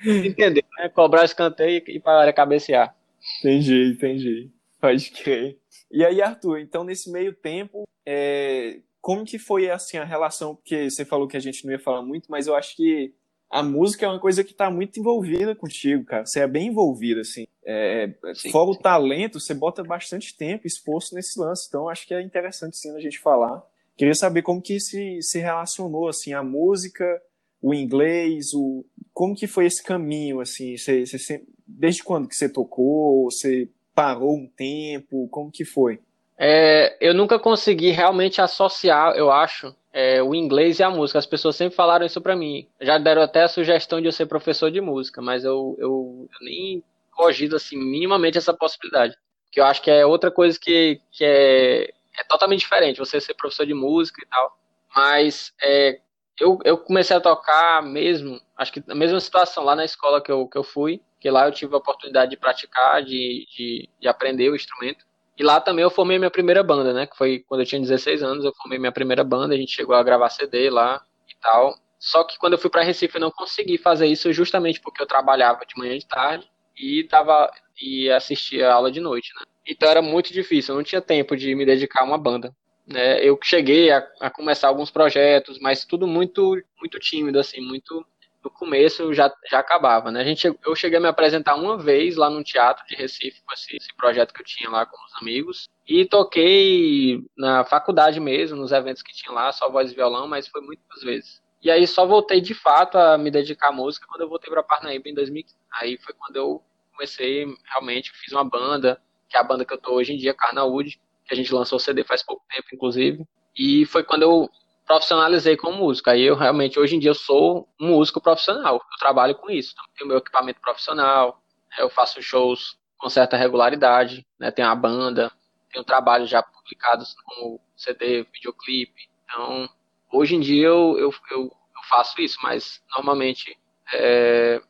Entendeu, né? Cobrar escanteio e para cabecear. Entendi, entendi. Pode crer. E aí, Arthur, então nesse meio tempo, é, como que foi assim a relação? Porque você falou que a gente não ia falar muito, mas eu acho que a música é uma coisa que está muito envolvida contigo, cara. Você é bem envolvido, assim. É, sim, fora sim. o talento, você bota bastante tempo exposto nesse lance. Então, acho que é interessante, sim, a gente falar. Queria saber como que se, se relacionou, assim, a música, o inglês, o... Como que foi esse caminho, assim? Você, você, desde quando que você tocou? Você parou um tempo? Como que foi? É, eu nunca consegui realmente associar, eu acho, é, o inglês e a música. As pessoas sempre falaram isso para mim. Já deram até a sugestão de eu ser professor de música, mas eu, eu, eu nem cogito assim minimamente essa possibilidade. Que eu acho que é outra coisa que, que é, é totalmente diferente, você ser professor de música e tal. Mas é, eu, eu comecei a tocar mesmo, acho que na mesma situação lá na escola que eu, que eu fui, que lá eu tive a oportunidade de praticar, de, de, de aprender o instrumento. E lá também eu formei minha primeira banda, né? Que foi quando eu tinha 16 anos, eu formei minha primeira banda, a gente chegou a gravar CD lá e tal. Só que quando eu fui para Recife eu não consegui fazer isso justamente porque eu trabalhava de manhã e de tarde e tava e assistia aula de noite, né? Então era muito difícil, eu não tinha tempo de me dedicar a uma banda. Né? Eu cheguei a, a começar alguns projetos, mas tudo muito muito tímido assim, muito no começo já, já acabava, né? A gente, eu cheguei a me apresentar uma vez lá no teatro de Recife com esse, esse, projeto que eu tinha lá com os amigos e toquei na faculdade mesmo, nos eventos que tinha lá, só voz e violão, mas foi muitas vezes. E aí só voltei de fato a me dedicar à música quando eu voltei para Parnaíba em 2015. Aí foi quando eu comecei realmente, fiz uma banda, que é a banda que eu tô hoje em dia, Carnaúde, que a gente lançou CD faz pouco tempo, inclusive. E foi quando eu profissionalizei como músico. Aí eu realmente, hoje em dia, eu sou um músico profissional. Eu trabalho com isso. Então, tenho meu equipamento profissional, né, eu faço shows com certa regularidade, né, tenho a banda, tenho trabalhos já publicados como CD, videoclipe. Então, hoje em dia eu, eu, eu, eu faço isso, mas normalmente, é,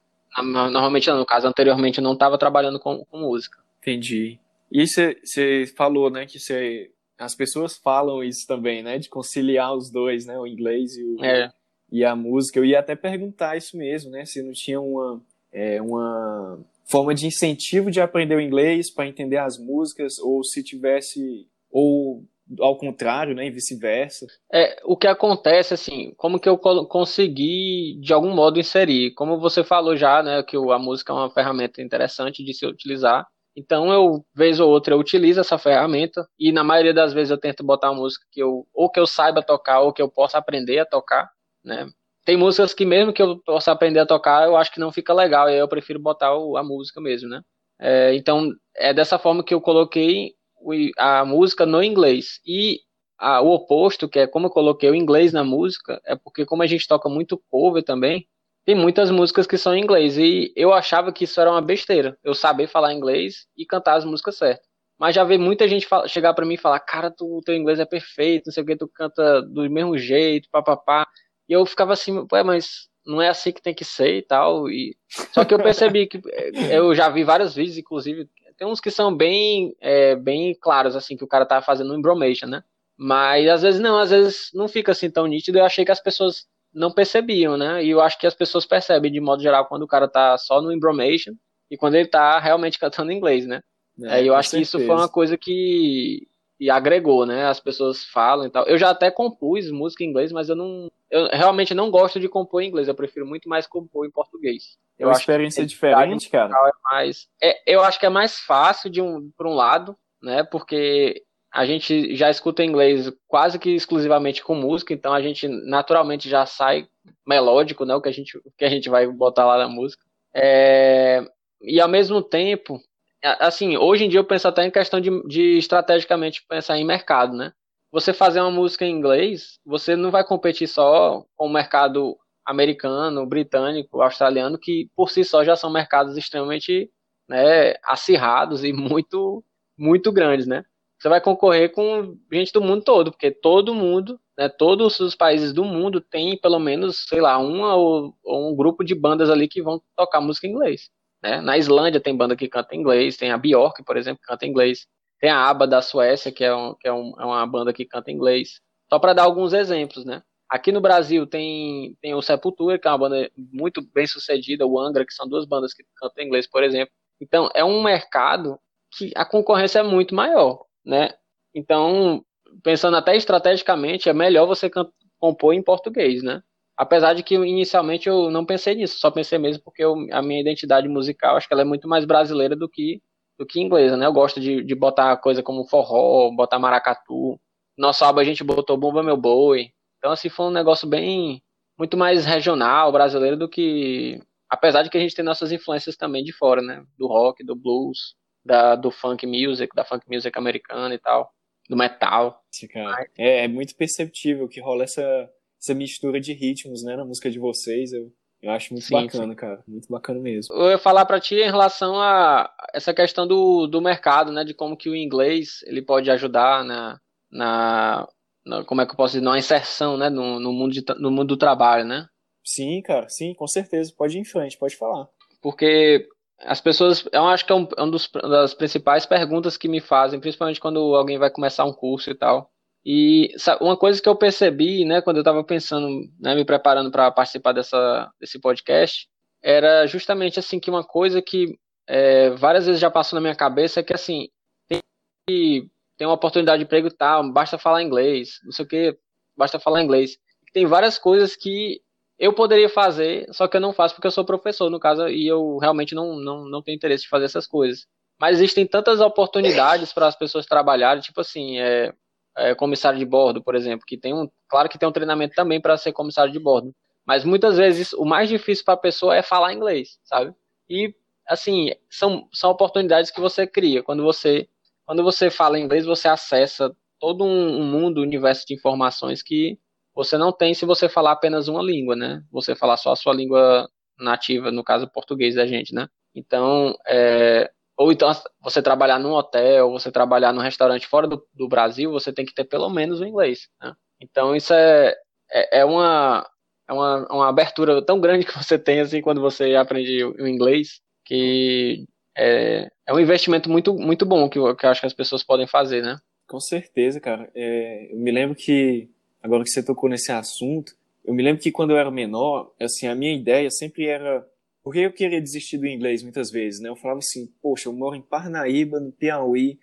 normalmente no caso, anteriormente eu não estava trabalhando com, com música. Entendi. E você falou, né, que você as pessoas falam isso também, né? De conciliar os dois, né? O inglês e, o, é. e a música. Eu ia até perguntar isso mesmo, né? Se não tinha uma, é, uma forma de incentivo de aprender o inglês para entender as músicas, ou se tivesse, ou ao contrário, né? E vice-versa. É, o que acontece, assim, como que eu consegui, de algum modo, inserir? Como você falou já, né? Que a música é uma ferramenta interessante de se utilizar então eu, vez ou outra, eu utilizo essa ferramenta e na maioria das vezes eu tento botar música que eu ou que eu saiba tocar ou que eu possa aprender a tocar, né? Tem músicas que mesmo que eu possa aprender a tocar, eu acho que não fica legal, e aí eu prefiro botar a música mesmo, né? É, então é dessa forma que eu coloquei a música no inglês. E a, o oposto, que é como eu coloquei o inglês na música, é porque como a gente toca muito cover também, tem muitas músicas que são em inglês e eu achava que isso era uma besteira, eu saber falar inglês e cantar as músicas certas. Mas já vi muita gente chegar para mim e falar, cara, tu, teu inglês é perfeito, não sei o que, tu canta do mesmo jeito, papapá. E eu ficava assim, ué, mas não é assim que tem que ser e tal. E... Só que eu percebi que eh, eu já vi vários vídeos, inclusive, tem uns que são bem, é, bem claros, assim, que o cara tá fazendo um embromation, né? Mas às vezes não, às vezes não fica assim tão nítido. Eu achei que as pessoas não percebiam, né? E eu acho que as pessoas percebem, de modo geral, quando o cara tá só no embromation e quando ele tá realmente cantando inglês, né? É, eu acho certeza. que isso foi uma coisa que, que agregou, né? As pessoas falam e tal. Eu já até compus música em inglês, mas eu não. Eu realmente não gosto de compor em inglês. Eu prefiro muito mais compor em português. É uma experiência diferente, cara. É mais, é, eu acho que é mais fácil de um, por um lado, né? Porque a gente já escuta inglês quase que exclusivamente com música, então a gente naturalmente já sai melódico, né? O que a gente, o que a gente vai botar lá na música. É, e ao mesmo tempo, assim, hoje em dia eu penso até em questão de, de estrategicamente pensar em mercado, né? Você fazer uma música em inglês, você não vai competir só com o mercado americano, britânico, australiano, que por si só já são mercados extremamente né, acirrados e muito, muito grandes, né? Você vai concorrer com gente do mundo todo, porque todo mundo, né, todos os países do mundo têm pelo menos, sei lá, uma ou, ou um grupo de bandas ali que vão tocar música em inglês. Né? Na Islândia tem banda que canta em inglês, tem a Bjork, por exemplo, que canta em inglês. Tem a ABBA da Suécia, que é, um, que é, um, é uma banda que canta em inglês. Só para dar alguns exemplos, né? Aqui no Brasil tem, tem o Sepultura, que é uma banda muito bem sucedida, o Angra, que são duas bandas que cantam em inglês, por exemplo. Então, é um mercado que a concorrência é muito maior né? Então, pensando até estrategicamente, é melhor você compor em português, né? Apesar de que inicialmente eu não pensei nisso, só pensei mesmo porque eu, a minha identidade musical, acho que ela é muito mais brasileira do que do que inglesa, né? Eu gosto de, de botar coisa como forró, botar maracatu. Nosso álbum a gente botou Bomba Meu Boi. Então, assim, foi um negócio bem, muito mais regional, brasileiro do que... Apesar de que a gente tem nossas influências também de fora, né? Do rock, do blues da, do funk music, da funk music americana e tal, do metal. Mas... É, é, muito perceptível que rola essa, essa mistura de ritmos, né, na música de vocês. Eu, eu acho muito sim, bacana, sim. cara. Muito bacana mesmo. Eu ia falar para ti em relação a essa questão do, do mercado, né, de como que o inglês ele pode ajudar na, na, na como é que eu posso dizer, na inserção, né, no, no, mundo de, no mundo do trabalho, né? Sim, cara, sim, com certeza. Pode ir em frente, pode falar. Porque as pessoas, eu acho que é um, é um dos, uma das principais perguntas que me fazem, principalmente quando alguém vai começar um curso e tal. E uma coisa que eu percebi, né, quando eu estava pensando, né, me preparando para participar dessa, desse podcast, era justamente assim que uma coisa que é, várias vezes já passou na minha cabeça é que assim tem, tem uma oportunidade de emprego tal, basta falar inglês, não sei o que, basta falar inglês. Tem várias coisas que eu poderia fazer, só que eu não faço porque eu sou professor, no caso, e eu realmente não, não, não tenho interesse de fazer essas coisas. Mas existem tantas oportunidades para as pessoas trabalharem, tipo assim, é, é, comissário de bordo, por exemplo, que tem um, claro que tem um treinamento também para ser comissário de bordo, mas muitas vezes o mais difícil para a pessoa é falar inglês, sabe? E assim, são, são oportunidades que você cria. Quando você quando você fala inglês, você acessa todo um, um mundo, um universo de informações que você não tem se você falar apenas uma língua, né? Você falar só a sua língua nativa, no caso português da gente, né? Então, é, ou então você trabalhar num hotel, você trabalhar num restaurante fora do, do Brasil, você tem que ter pelo menos o inglês, né? Então, isso é, é, é, uma, é uma, uma abertura tão grande que você tem, assim, quando você aprende o inglês, que é, é um investimento muito, muito bom que eu, que eu acho que as pessoas podem fazer, né? Com certeza, cara. É, eu me lembro que agora que você tocou nesse assunto, eu me lembro que quando eu era menor, assim, a minha ideia sempre era porque eu queria desistir do inglês muitas vezes, né? Eu falava assim, poxa, eu moro em Parnaíba, no Piauí,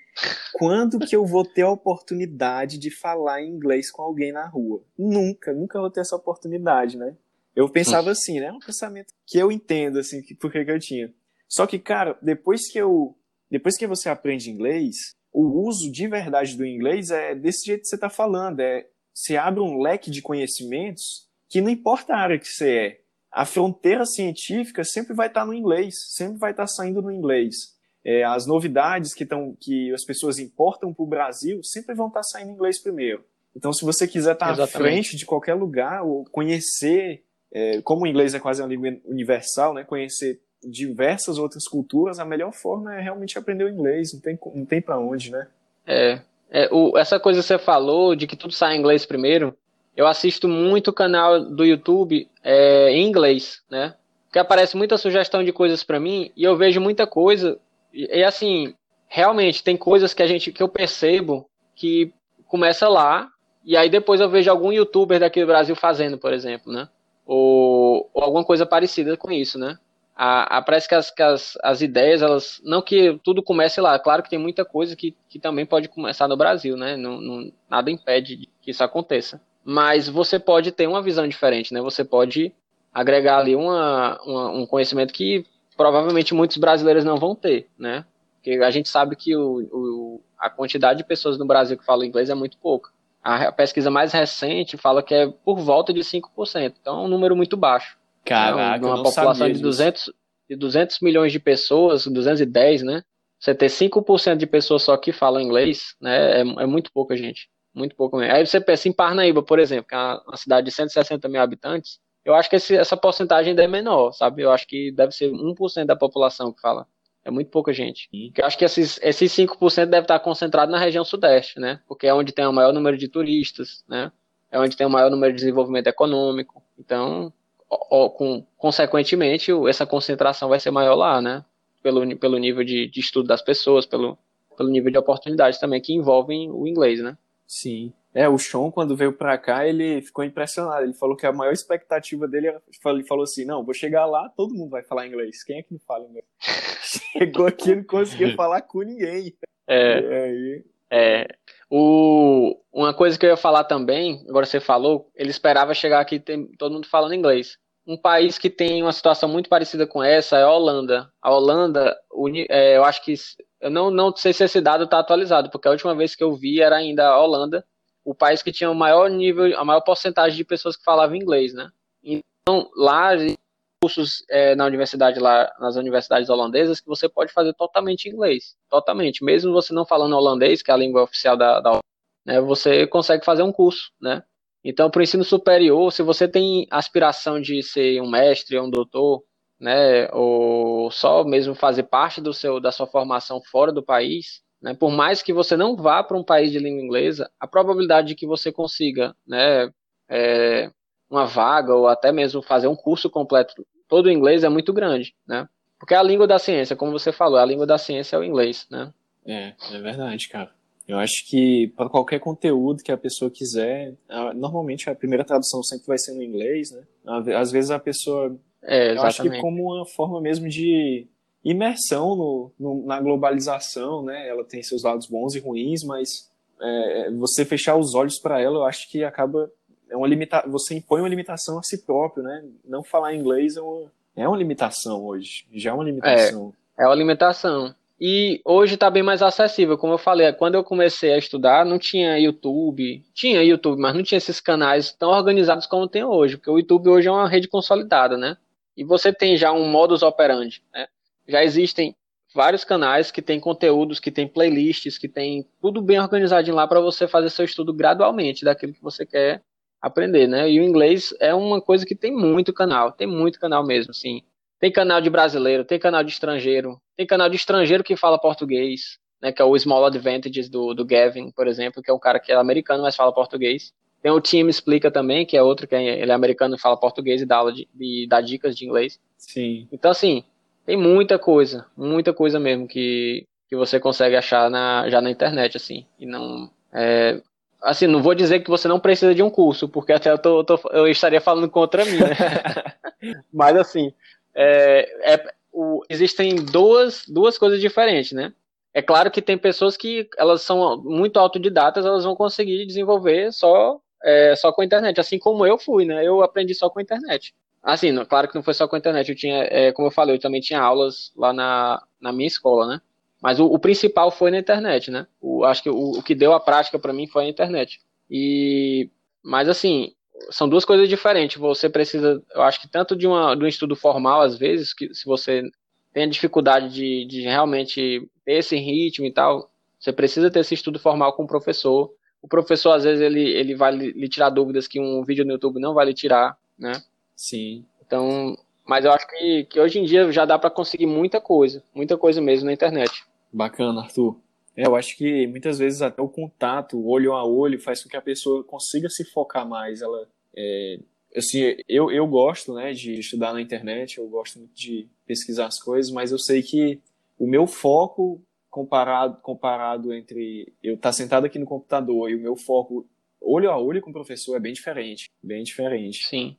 quando que eu vou ter a oportunidade de falar inglês com alguém na rua? Nunca, nunca vou ter essa oportunidade, né? Eu pensava assim, né? É um pensamento que eu entendo, assim, que, por que eu tinha. Só que, cara, depois que eu, depois que você aprende inglês, o uso de verdade do inglês é desse jeito que você está falando, é você abre um leque de conhecimentos que não importa a área que você é, a fronteira científica sempre vai estar no inglês, sempre vai estar saindo no inglês. É, as novidades que, tão, que as pessoas importam para o Brasil sempre vão estar saindo em inglês primeiro. Então, se você quiser estar Exatamente. à frente de qualquer lugar, ou conhecer, é, como o inglês é quase uma língua universal, né, conhecer diversas outras culturas, a melhor forma é realmente aprender o inglês, não tem, não tem para onde, né? É, é, o, essa coisa que você falou de que tudo sai em inglês primeiro, eu assisto muito canal do YouTube é, em inglês, né? Porque aparece muita sugestão de coisas para mim e eu vejo muita coisa e, e, assim, realmente tem coisas que a gente que eu percebo que começa lá e aí depois eu vejo algum youtuber daqui do Brasil fazendo, por exemplo, né? Ou, ou alguma coisa parecida com isso, né? A, a, parece que, as, que as, as, ideias, elas. Não que tudo comece lá, claro que tem muita coisa que, que também pode começar no Brasil, né? Não, não, nada impede que isso aconteça. Mas você pode ter uma visão diferente, né? Você pode agregar ali uma, uma, um conhecimento que provavelmente muitos brasileiros não vão ter, né? Porque a gente sabe que o, o, a quantidade de pessoas no Brasil que falam inglês é muito pouca. A pesquisa mais recente fala que é por volta de 5%, então é um número muito baixo. Caraca, uma população de 200, de 200 milhões de pessoas, 210, né? Você ter 5% de pessoas só que falam inglês, né? É, é muito pouca gente. Muito pouco mesmo. Aí você pensa em Parnaíba, por exemplo, que é uma cidade de 160 mil habitantes, eu acho que esse, essa porcentagem ainda é menor, sabe? Eu acho que deve ser 1% da população que fala. É muito pouca gente. Eu acho que esses, esses 5% deve estar concentrado na região sudeste, né? Porque é onde tem o maior número de turistas, né? É onde tem o maior número de desenvolvimento econômico. Então, com, consequentemente, essa concentração vai ser maior lá, né? Pelo, pelo nível de, de estudo das pessoas, pelo, pelo nível de oportunidades também que envolvem o inglês, né? Sim. É, o Sean, quando veio pra cá, ele ficou impressionado. Ele falou que a maior expectativa dele era. Ele falou assim: não, vou chegar lá, todo mundo vai falar inglês. Quem é que não fala inglês? Chegou aqui e não conseguia falar com ninguém. É. Aí... É. O, uma coisa que eu ia falar também, agora você falou, ele esperava chegar aqui tem todo mundo falando inglês. Um país que tem uma situação muito parecida com essa é a Holanda. A Holanda, é, eu acho que. Eu não, não sei se esse dado está atualizado, porque a última vez que eu vi era ainda a Holanda, o país que tinha o maior nível, a maior porcentagem de pessoas que falavam inglês, né? Então, lá, cursos é, na universidade lá, nas universidades holandesas, que você pode fazer totalmente inglês. Totalmente. Mesmo você não falando holandês, que é a língua oficial da, da né, você consegue fazer um curso, né? Então, para o ensino superior, se você tem aspiração de ser um mestre um doutor, né, ou só mesmo fazer parte do seu, da sua formação fora do país, né, por mais que você não vá para um país de língua inglesa, a probabilidade de que você consiga né, é, uma vaga ou até mesmo fazer um curso completo todo em inglês é muito grande, né? Porque é a língua da ciência, como você falou, a língua da ciência é o inglês, né? É, é verdade, cara. Eu acho que para qualquer conteúdo que a pessoa quiser, normalmente a primeira tradução sempre vai ser no inglês, né? Às vezes a pessoa. É, exatamente. Eu acho que como uma forma mesmo de imersão no, no, na globalização, né? Ela tem seus lados bons e ruins, mas é, você fechar os olhos para ela, eu acho que acaba é uma limita você impõe uma limitação a si próprio, né? Não falar inglês é uma, é uma limitação hoje, já é uma limitação. É, é uma limitação. E hoje está bem mais acessível, como eu falei, quando eu comecei a estudar, não tinha YouTube, tinha YouTube, mas não tinha esses canais tão organizados como tem hoje, porque o YouTube hoje é uma rede consolidada, né? E você tem já um modus operandi, né? já existem vários canais que têm conteúdos, que têm playlists, que tem tudo bem organizadinho lá para você fazer seu estudo gradualmente daquilo que você quer aprender, né? E o inglês é uma coisa que tem muito canal, tem muito canal mesmo, sim. Tem canal de brasileiro, tem canal de estrangeiro, tem canal de estrangeiro que fala português, né? Que é o Small Advantages do, do Gavin, por exemplo, que é um cara que é americano, mas fala português. Tem o Team Explica também, que é outro que é, ele é americano e fala português e dá, aula de, de, dá dicas de inglês. Sim. Então, assim, tem muita coisa, muita coisa mesmo que, que você consegue achar na, já na internet, assim. E não. É, assim, não vou dizer que você não precisa de um curso, porque até eu, tô, tô eu estaria falando contra mim, né? Mas assim, é, é, o, existem duas, duas coisas diferentes, né? É claro que tem pessoas que elas são muito autodidatas, elas vão conseguir desenvolver só, é, só com a internet, assim como eu fui, né? Eu aprendi só com a internet. Assim, claro que não foi só com a internet. Eu tinha, é, como eu falei, eu também tinha aulas lá na, na minha escola, né? Mas o, o principal foi na internet, né? O, acho que o, o que deu a prática para mim foi a internet. E, mas assim, são duas coisas diferentes. Você precisa, eu acho que tanto de, uma, de um estudo formal, às vezes, que se você tem a dificuldade de, de realmente ter esse ritmo e tal, você precisa ter esse estudo formal com o professor. O professor, às vezes, ele, ele vai lhe tirar dúvidas que um vídeo no YouTube não vai lhe tirar, né? Sim. Então, mas eu acho que, que hoje em dia já dá para conseguir muita coisa, muita coisa mesmo na internet. Bacana, Arthur. É, eu acho que muitas vezes até o contato, olho a olho, faz com que a pessoa consiga se focar mais. Ela, é, assim, eu, eu gosto, né, de estudar na internet, eu gosto muito de pesquisar as coisas, mas eu sei que o meu foco comparado, comparado entre eu estar tá sentado aqui no computador e o meu foco olho a olho com o professor é bem diferente, bem diferente. Sim.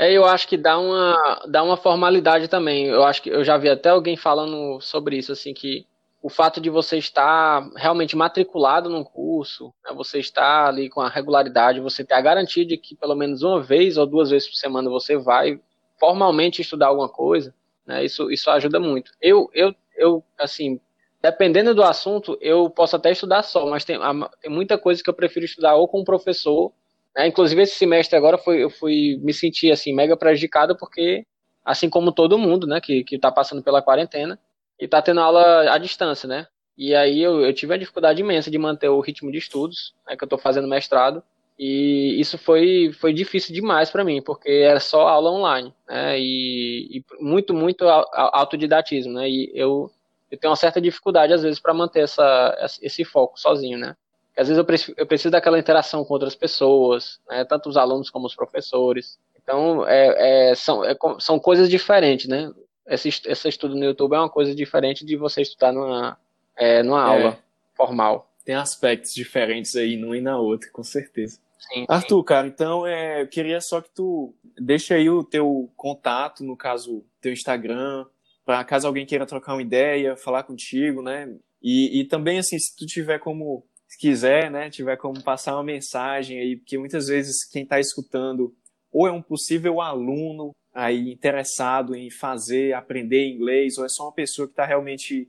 É, eu acho que dá uma, dá uma formalidade também. Eu acho que eu já vi até alguém falando sobre isso, assim, que o fato de você estar realmente matriculado num curso, né, você estar ali com a regularidade, você ter a garantia de que pelo menos uma vez ou duas vezes por semana você vai formalmente estudar alguma coisa, né, isso, isso ajuda muito. Eu, eu, eu, assim, dependendo do assunto, eu posso até estudar só, mas tem, tem muita coisa que eu prefiro estudar ou com um professor é, inclusive, esse semestre agora foi, eu fui me sentir assim, mega prejudicado, porque, assim como todo mundo, né, que, que tá passando pela quarentena, e tá tendo aula à distância, né? E aí eu, eu tive a dificuldade imensa de manter o ritmo de estudos, né, que eu tô fazendo mestrado, e isso foi, foi difícil demais para mim, porque era só aula online, né? E, e muito, muito autodidatismo, né? E eu, eu tenho uma certa dificuldade, às vezes, para manter essa, esse foco sozinho, né? Às vezes eu preciso, eu preciso daquela interação com outras pessoas, né, tanto os alunos como os professores. Então, é, é, são, é, são coisas diferentes, né? Esse, esse estudo no YouTube é uma coisa diferente de você estudar numa, é, numa é. aula formal. Tem aspectos diferentes aí, numa e na outra, com certeza. Sim, Arthur, cara, então é, eu queria só que tu deixe aí o teu contato, no caso, teu Instagram, para caso alguém queira trocar uma ideia, falar contigo, né? E, e também, assim, se tu tiver como quiser, né, tiver como passar uma mensagem aí, porque muitas vezes quem está escutando ou é um possível aluno aí interessado em fazer, aprender inglês, ou é só uma pessoa que está realmente,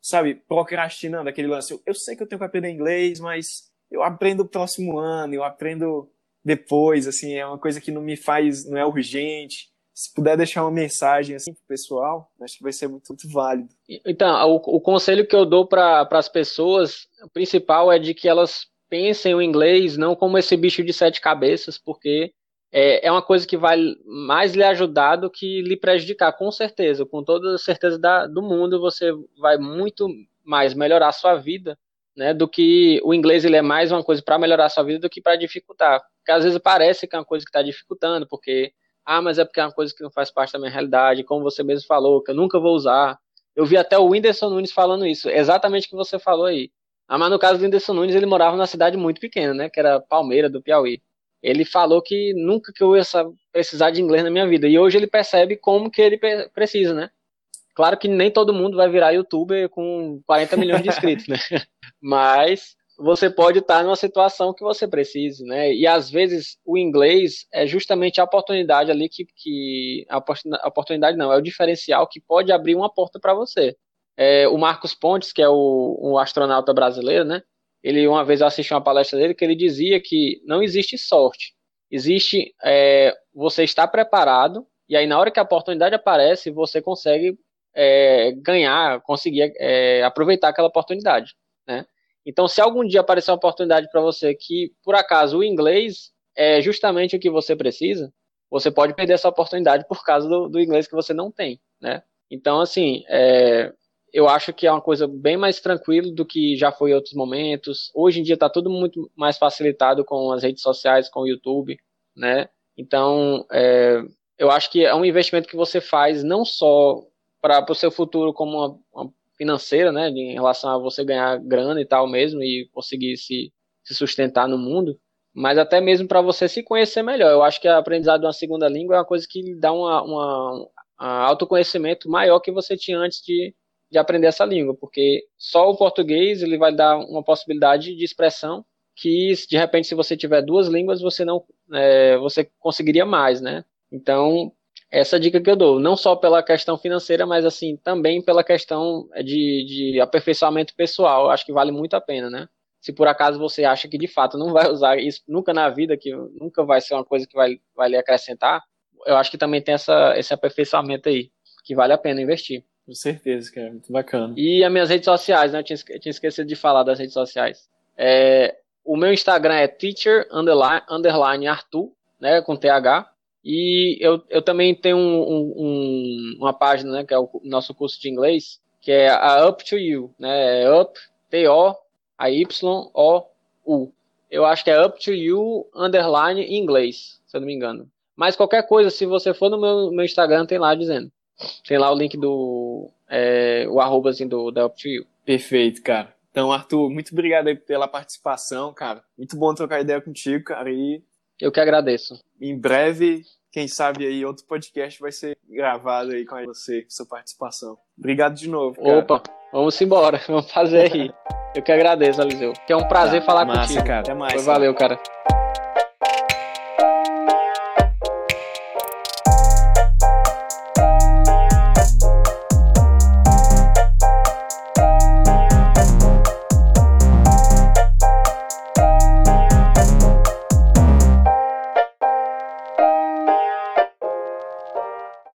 sabe, procrastinando aquele lance. Eu, eu sei que eu tenho que aprender inglês, mas eu aprendo o próximo ano, eu aprendo depois, assim, é uma coisa que não me faz, não é urgente se puder deixar uma mensagem assim pro pessoal, acho que vai ser muito, muito válido. Então, o, o conselho que eu dou para as pessoas, o principal é de que elas pensem o inglês não como esse bicho de sete cabeças, porque é, é uma coisa que vai mais lhe ajudar do que lhe prejudicar, com certeza. Com toda a certeza da, do mundo, você vai muito mais melhorar a sua vida, né, do que o inglês ele é mais uma coisa para melhorar a sua vida do que para dificultar. Porque às vezes parece que é uma coisa que está dificultando, porque Ah, mas é porque é uma coisa que não faz parte da minha realidade, como você mesmo falou, que eu nunca vou usar. Eu vi até o Whindersson Nunes falando isso, exatamente o que você falou aí. Ah, mas no caso do Whindersson Nunes, ele morava numa cidade muito pequena, né? Que era Palmeira, do Piauí. Ele falou que nunca que eu ia precisar de inglês na minha vida. E hoje ele percebe como que ele precisa, né? Claro que nem todo mundo vai virar youtuber com 40 milhões de inscritos, né? Mas você pode estar numa situação que você precise, né? E às vezes o inglês é justamente a oportunidade ali que, que a oportunidade não é o diferencial que pode abrir uma porta para você. É, o Marcos Pontes, que é o, um astronauta brasileiro, né? Ele uma vez eu assisti uma palestra dele que ele dizia que não existe sorte, existe é, você estar preparado e aí na hora que a oportunidade aparece você consegue é, ganhar, conseguir é, aproveitar aquela oportunidade? Então, se algum dia aparecer uma oportunidade para você que, por acaso, o inglês é justamente o que você precisa, você pode perder essa oportunidade por causa do, do inglês que você não tem, né? Então, assim, é, eu acho que é uma coisa bem mais tranquila do que já foi em outros momentos. Hoje em dia está tudo muito mais facilitado com as redes sociais, com o YouTube, né? Então, é, eu acho que é um investimento que você faz não só para o seu futuro como uma, uma, financeira, né, em relação a você ganhar grana e tal mesmo e conseguir se, se sustentar no mundo, mas até mesmo para você se conhecer melhor. Eu acho que a aprendizado de uma segunda língua é uma coisa que dá uma, uma, um autoconhecimento maior que você tinha antes de, de aprender essa língua, porque só o português ele vai dar uma possibilidade de expressão que de repente se você tiver duas línguas você não é, você conseguiria mais, né? Então essa dica que eu dou, não só pela questão financeira, mas assim também pela questão de, de aperfeiçoamento pessoal, acho que vale muito a pena, né? Se por acaso você acha que de fato não vai usar isso nunca na vida, que nunca vai ser uma coisa que vai, vai lhe acrescentar, eu acho que também tem essa, esse aperfeiçoamento aí, que vale a pena investir. Com certeza, cara, muito bacana. E as minhas redes sociais, né? Eu tinha, eu tinha esquecido de falar das redes sociais. É, o meu Instagram é teacher underline, underline Arthur, né? Com TH. E eu, eu também tenho um, um, uma página, né, que é o nosso curso de inglês, que é a Up to You, né? É up, T-O, a Y-O-U. Eu acho que é Up to You underline inglês, se eu não me engano. Mas qualquer coisa, se você for no meu, meu Instagram, tem lá dizendo. Tem lá o link do. É, o arroba assim, do da Up to You. Perfeito, cara. Então, Arthur, muito obrigado aí pela participação, cara. Muito bom trocar ideia contigo, cara. E eu que agradeço. Em breve, quem sabe aí outro podcast vai ser gravado aí com você, com sua participação. Obrigado de novo. Cara. Opa, vamos embora, vamos fazer aí. Eu que agradeço, Aliseu. Que é um prazer tá, falar massa, contigo. Cara. Até mais. Foi, valeu, cara.